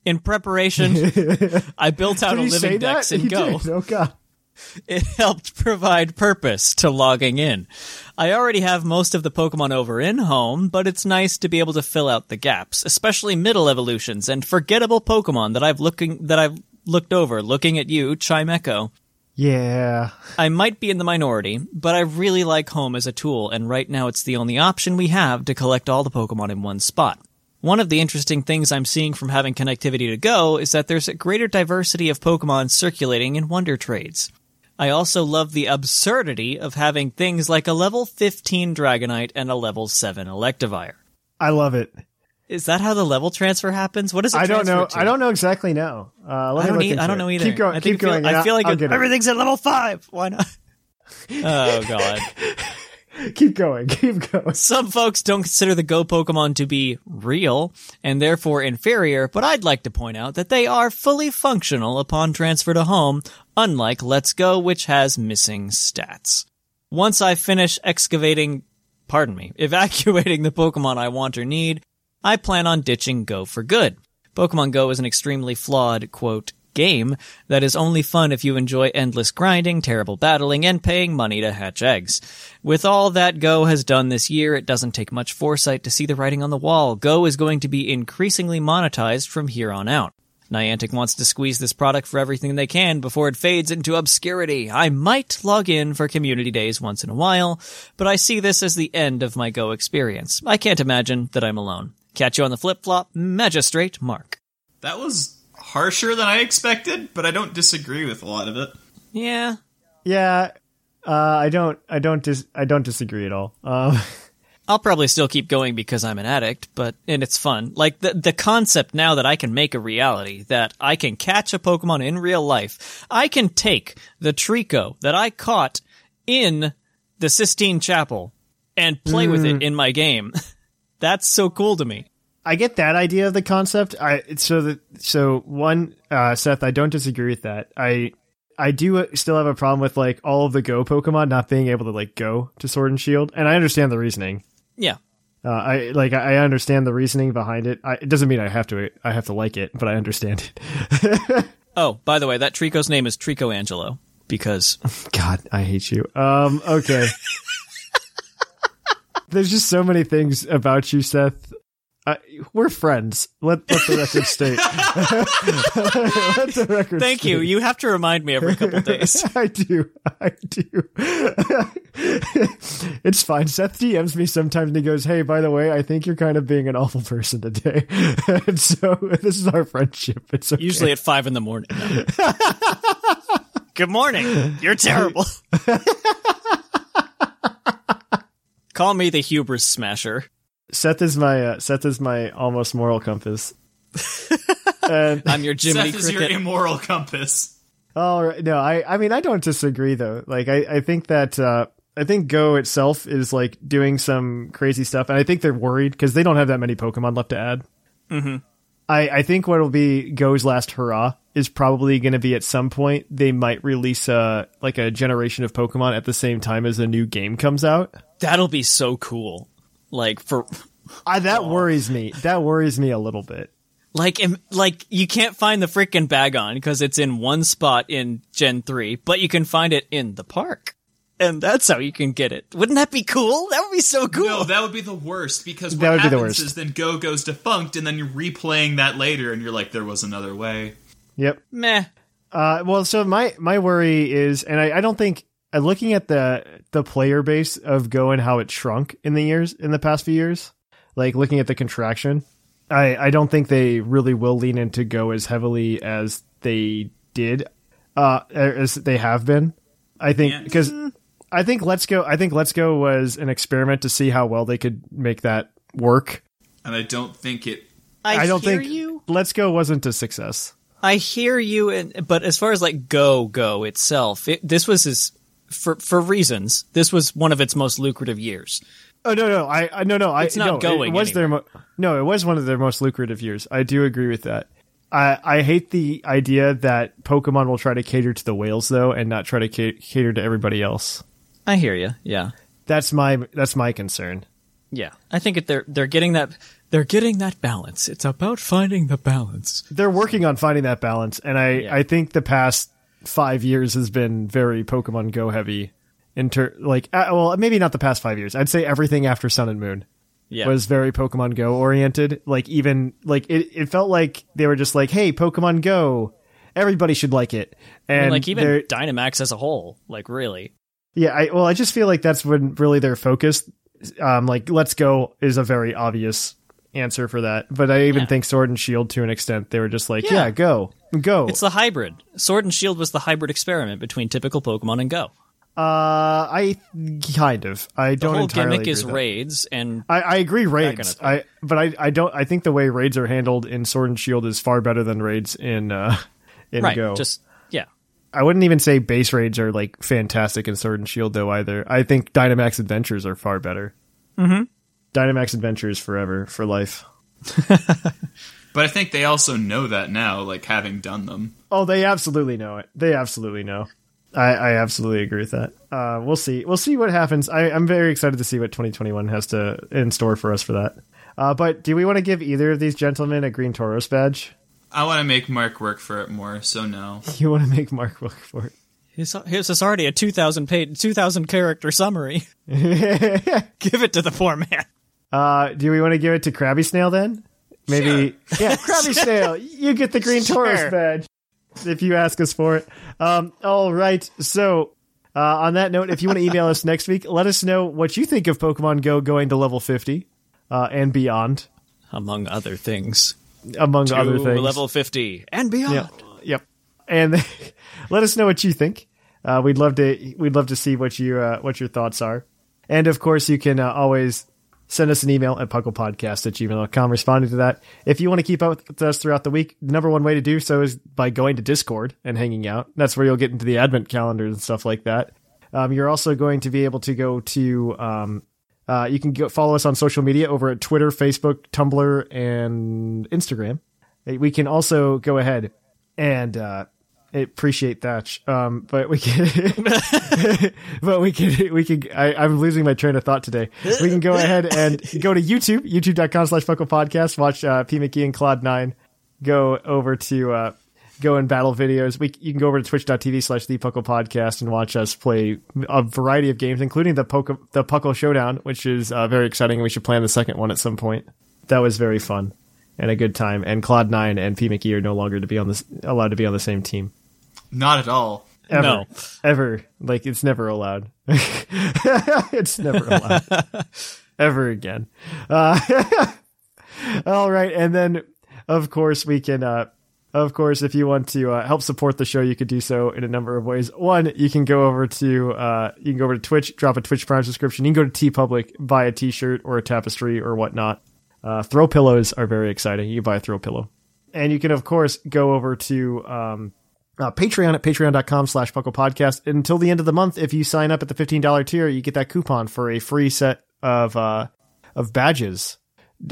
G: In preparation, I built out a living dex in Go.
F: did. Oh god.
G: It helped provide purpose to logging in. I already have most of the Pokemon over in home, but it's nice to be able to fill out the gaps, especially middle evolutions and forgettable Pokemon that I've looking that I've looked over looking at you, Chimecho.
F: Yeah.
G: I might be in the minority, but I really like home as a tool, and right now it's the only option we have to collect all the Pokemon in one spot. One of the interesting things I'm seeing from having connectivity to Go is that there's a greater diversity of Pokemon circulating in Wonder Trades. I also love the absurdity of having things like a level 15 Dragonite and a level 7 Electivire.
F: I love it.
G: Is that how the level transfer happens? What is it
F: I don't know.
G: to?
F: I don't know exactly now. Uh, let
G: I don't,
F: look
G: e- I don't know either.
F: Keep going.
G: I
F: keep going.
G: I feel like it-
F: get it.
G: everything's at level 5. Why not? oh, God.
F: Keep going. Keep going.
G: Some folks don't consider the Go Pokemon to be real and therefore inferior, but I'd like to point out that they are fully functional upon transfer to home, unlike Let's Go, which has missing stats. Once I finish excavating, pardon me, evacuating the Pokemon I want or need, I plan on ditching Go for good. Pokemon Go is an extremely flawed, quote, game that is only fun if you enjoy endless grinding, terrible battling, and paying money to hatch eggs. With all that Go has done this year, it doesn't take much foresight to see the writing on the wall. Go is going to be increasingly monetized from here on out. Niantic wants to squeeze this product for everything they can before it fades into obscurity. I might log in for community days once in a while, but I see this as the end of my Go experience. I can't imagine that I'm alone. Catch you on the flip flop, Magistrate Mark.
H: That was harsher than I expected, but I don't disagree with a lot of it.
G: Yeah,
F: Yeah. Uh, I don't. I don't. Dis- I don't disagree at all. Um,
G: I'll probably still keep going because I'm an addict, but and it's fun. Like the the concept now that I can make a reality that I can catch a Pokemon in real life. I can take the Treecko that I caught in the Sistine Chapel and play with it in my game. That's so cool to me.
F: I get that idea of the concept. I so that so one, uh, Seth, I don't disagree with that. I I do still have a problem with like all of the Go Pokemon not being able to like go to Sword and Shield, and I understand the reasoning.
G: Yeah.
F: Uh, I like I understand the reasoning behind it. I, it doesn't mean I have to I have to like it, but I understand it.
G: Oh, by the way, that Treecko's name is Treecko Angelo because
F: God, I hate you. Um, okay. There's just so many things about you, Seth. I, we're friends. Let, let the record state. let the record.
G: thank you. You have to remind me every couple days.
F: I do. I do. it's fine. Seth DMs me sometimes and he goes, Hey, by the way, I think you're kind of being an awful person today. and so this is our friendship. It's okay.
G: Usually at five in the morning. Good morning. You're terrible. Call me the hubris smasher.
F: Seth is my uh, Seth is my almost moral compass. and
G: I'm your Jiminy
H: Seth is your immoral compass.
F: all right, no, I I mean I don't disagree though. Like I I think that uh I think Go itself is like doing some crazy stuff, and I think they're worried because they don't have that many Pokemon left to add. Mm-hmm. I I think what will be Go's last hurrah is probably going to be at some point they might release a like a generation of Pokemon at the same time as a new game comes out.
G: That'll be so cool. Like for
F: I, that worries me. That worries me a little bit.
G: like im- like you can't find the freaking Bagon because it's in one spot in Gen 3, but you can find it in the park. And that's how you can get it. Wouldn't that be cool? That would be so cool.
H: No, that would be the worst because what
F: That would be the worst.
H: is then Go goes defunct, and then you're replaying that later, and you're like, there was another way.
F: Yep.
G: Meh.
F: Uh, well, so my my worry is, and I, I don't think uh, looking at the the player base of Go and how it shrunk in the years in the past few years, like looking at the contraction, I I don't think they really will lean into Go as heavily as they did, uh, as they have been. I think
H: Yeah.
F: because I think Let's Go, I think Let's Go was an experiment to see how well they could make that work.
H: And I don't think it.
G: I,
F: I don't
G: hear
F: think
G: you.
F: Let's Go wasn't a success.
G: I hear you, and but as far as like Go Go itself, it, this was his for for reasons. This was one of its most lucrative years.
F: Oh no no I, I no no I
G: It's not
F: no,
G: going
F: It was their mo- no it was one of their most lucrative years. I do agree with that. I I hate the idea that Pokemon will try to cater to the whales though and not try to ca- cater to everybody else.
G: I hear you. Yeah,
F: That's my that's my concern.
G: yeah. I think they're they're getting that they're getting that balance. It's about finding the balance.
F: They're working on finding that balance, and I
G: Yeah.
F: I think the past five years has been very Pokemon Go heavy. Inter like uh, well maybe not the past five years. I'd say everything after Sun and Moon.
G: Yeah,
F: was very Pokemon Go oriented. Like even like it, it felt like they were just like, "Hey, Pokemon Go, everybody should like it." And
G: like even Dynamax as a whole. Like really,
F: yeah, I well, I just feel like that's when really their focus. Um, like Let's Go is a very obvious answer for that. But I even
G: Yeah.
F: think Sword and Shield to an extent they were just like,
G: Yeah.
F: yeah, go, go.
G: It's the hybrid. Sword and Shield was the hybrid experiment between typical Pokemon and Go.
F: uh, I kind of. I
G: The
F: don't
G: whole
F: entirely
G: gimmick is raids, and
F: I, I agree
G: kind
F: raids.
G: of.
F: I but I I don't. I think the way raids are handled in Sword and Shield is far better than raids in uh in
G: right,
F: Go.
G: just yeah.
F: I wouldn't even say base raids are like fantastic in Sword and Shield though either. I think Dynamax Adventures are far better. Mm-hmm. Dynamax Adventures forever for life.
H: But I think they also know that now, like having done them.
F: Oh, they absolutely know it. They absolutely know. I, I absolutely agree with that. Uh, we'll see. We'll see what happens. I, I'm very excited to see what 2021 has to in store for us for that. Uh, but do we want to give either of these gentlemen a Green Tauros badge?
H: I want to make Mark work for it more, so no.
F: You want to make Mark work for it?
G: Here's, here's this already a 2,000 page, 2,000 character summary. Give it to the poor man.
F: Uh, do we want to give it to Krabby Snail then? Maybe. Yeah, Krabby Snail, you get the Green
G: Tauros
F: badge if you ask us for it. Um, all right. So, uh, on that note, if you want to email us next week, let us know what you think of Pokemon Go going to level 50 uh, and beyond,
G: Among other things.
F: among
G: To
F: other things.
G: level 50 and beyond.
F: Yep. Yep. And let us know what you think. Uh, we'd love to we'd love to see what you uh, what your thoughts are. And of course, you can uh, always send us an email at pucklepodcast at gmail.com responding to that. If you want to keep up with us throughout the week, the number one way to do so is by going to Discord and hanging out. That's where you'll get into the advent calendars and stuff like that. Um, you're also going to be able to go to um, uh, you can go follow us on social media over at Twitter, Facebook, Tumblr, and Instagram. We can also go ahead and uh, appreciate that. Um, but we can, but we can, we can. I, I'm losing my train of thought today. We can go ahead and go to YouTube, youtube.com slash Puckle Podcast. Watch uh, P McKee and Claude Nine. Go over to uh, go and battle videos. We you can go over to twitch.tv slash the Puckle Podcast and watch us play a variety of games, including the Poke the Puckle Showdown, which is uh, very exciting. We should plan the second one at some point. That was very fun and a good time. And Claude Nine and P McKee are no longer to be on this allowed to be on the same team.
H: Not at all.
F: Ever.
G: No.
F: Ever. Like it's never allowed. it's never allowed. Ever again. Uh, all right, and then of course we can uh of course if you want to uh, help support the show you could do so in a number of ways. One, you can go over to uh you can go over to Twitch, drop a Twitch Prime subscription. You can go to TeePublic, buy a t-shirt or a tapestry or whatnot. Uh throw pillows are very exciting. You buy a throw pillow. And you can of course go over to um uh, Patreon at patreon.com slash Puckle Podcast. Until the end of the month, if you sign up at the $15 tier, you get that coupon for a free set of, uh, of badges,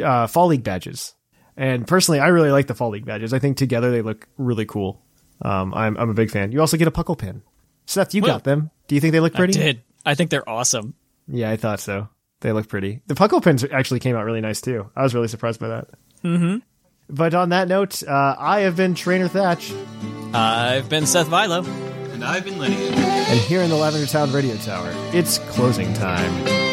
F: uh, Fall League badges. And personally, I really like the Fall League badges. I think together they look really cool. Um, I'm, I'm a big fan. You also get a Puckle pin. Seth, you
G: Well,
F: got them. Do you think they look
G: I
F: pretty?
G: did. I think they're awesome.
F: Yeah, I thought so. They look pretty. The Puckle pins actually came out really nice too. I was really surprised by that. Mm-hmm. But on that note, uh, I have been Trainer Thatch.
G: I've been Seth Vilo.
H: And I've been Lydia.
F: And here in the Lavender Town Radio Tower, it's closing time.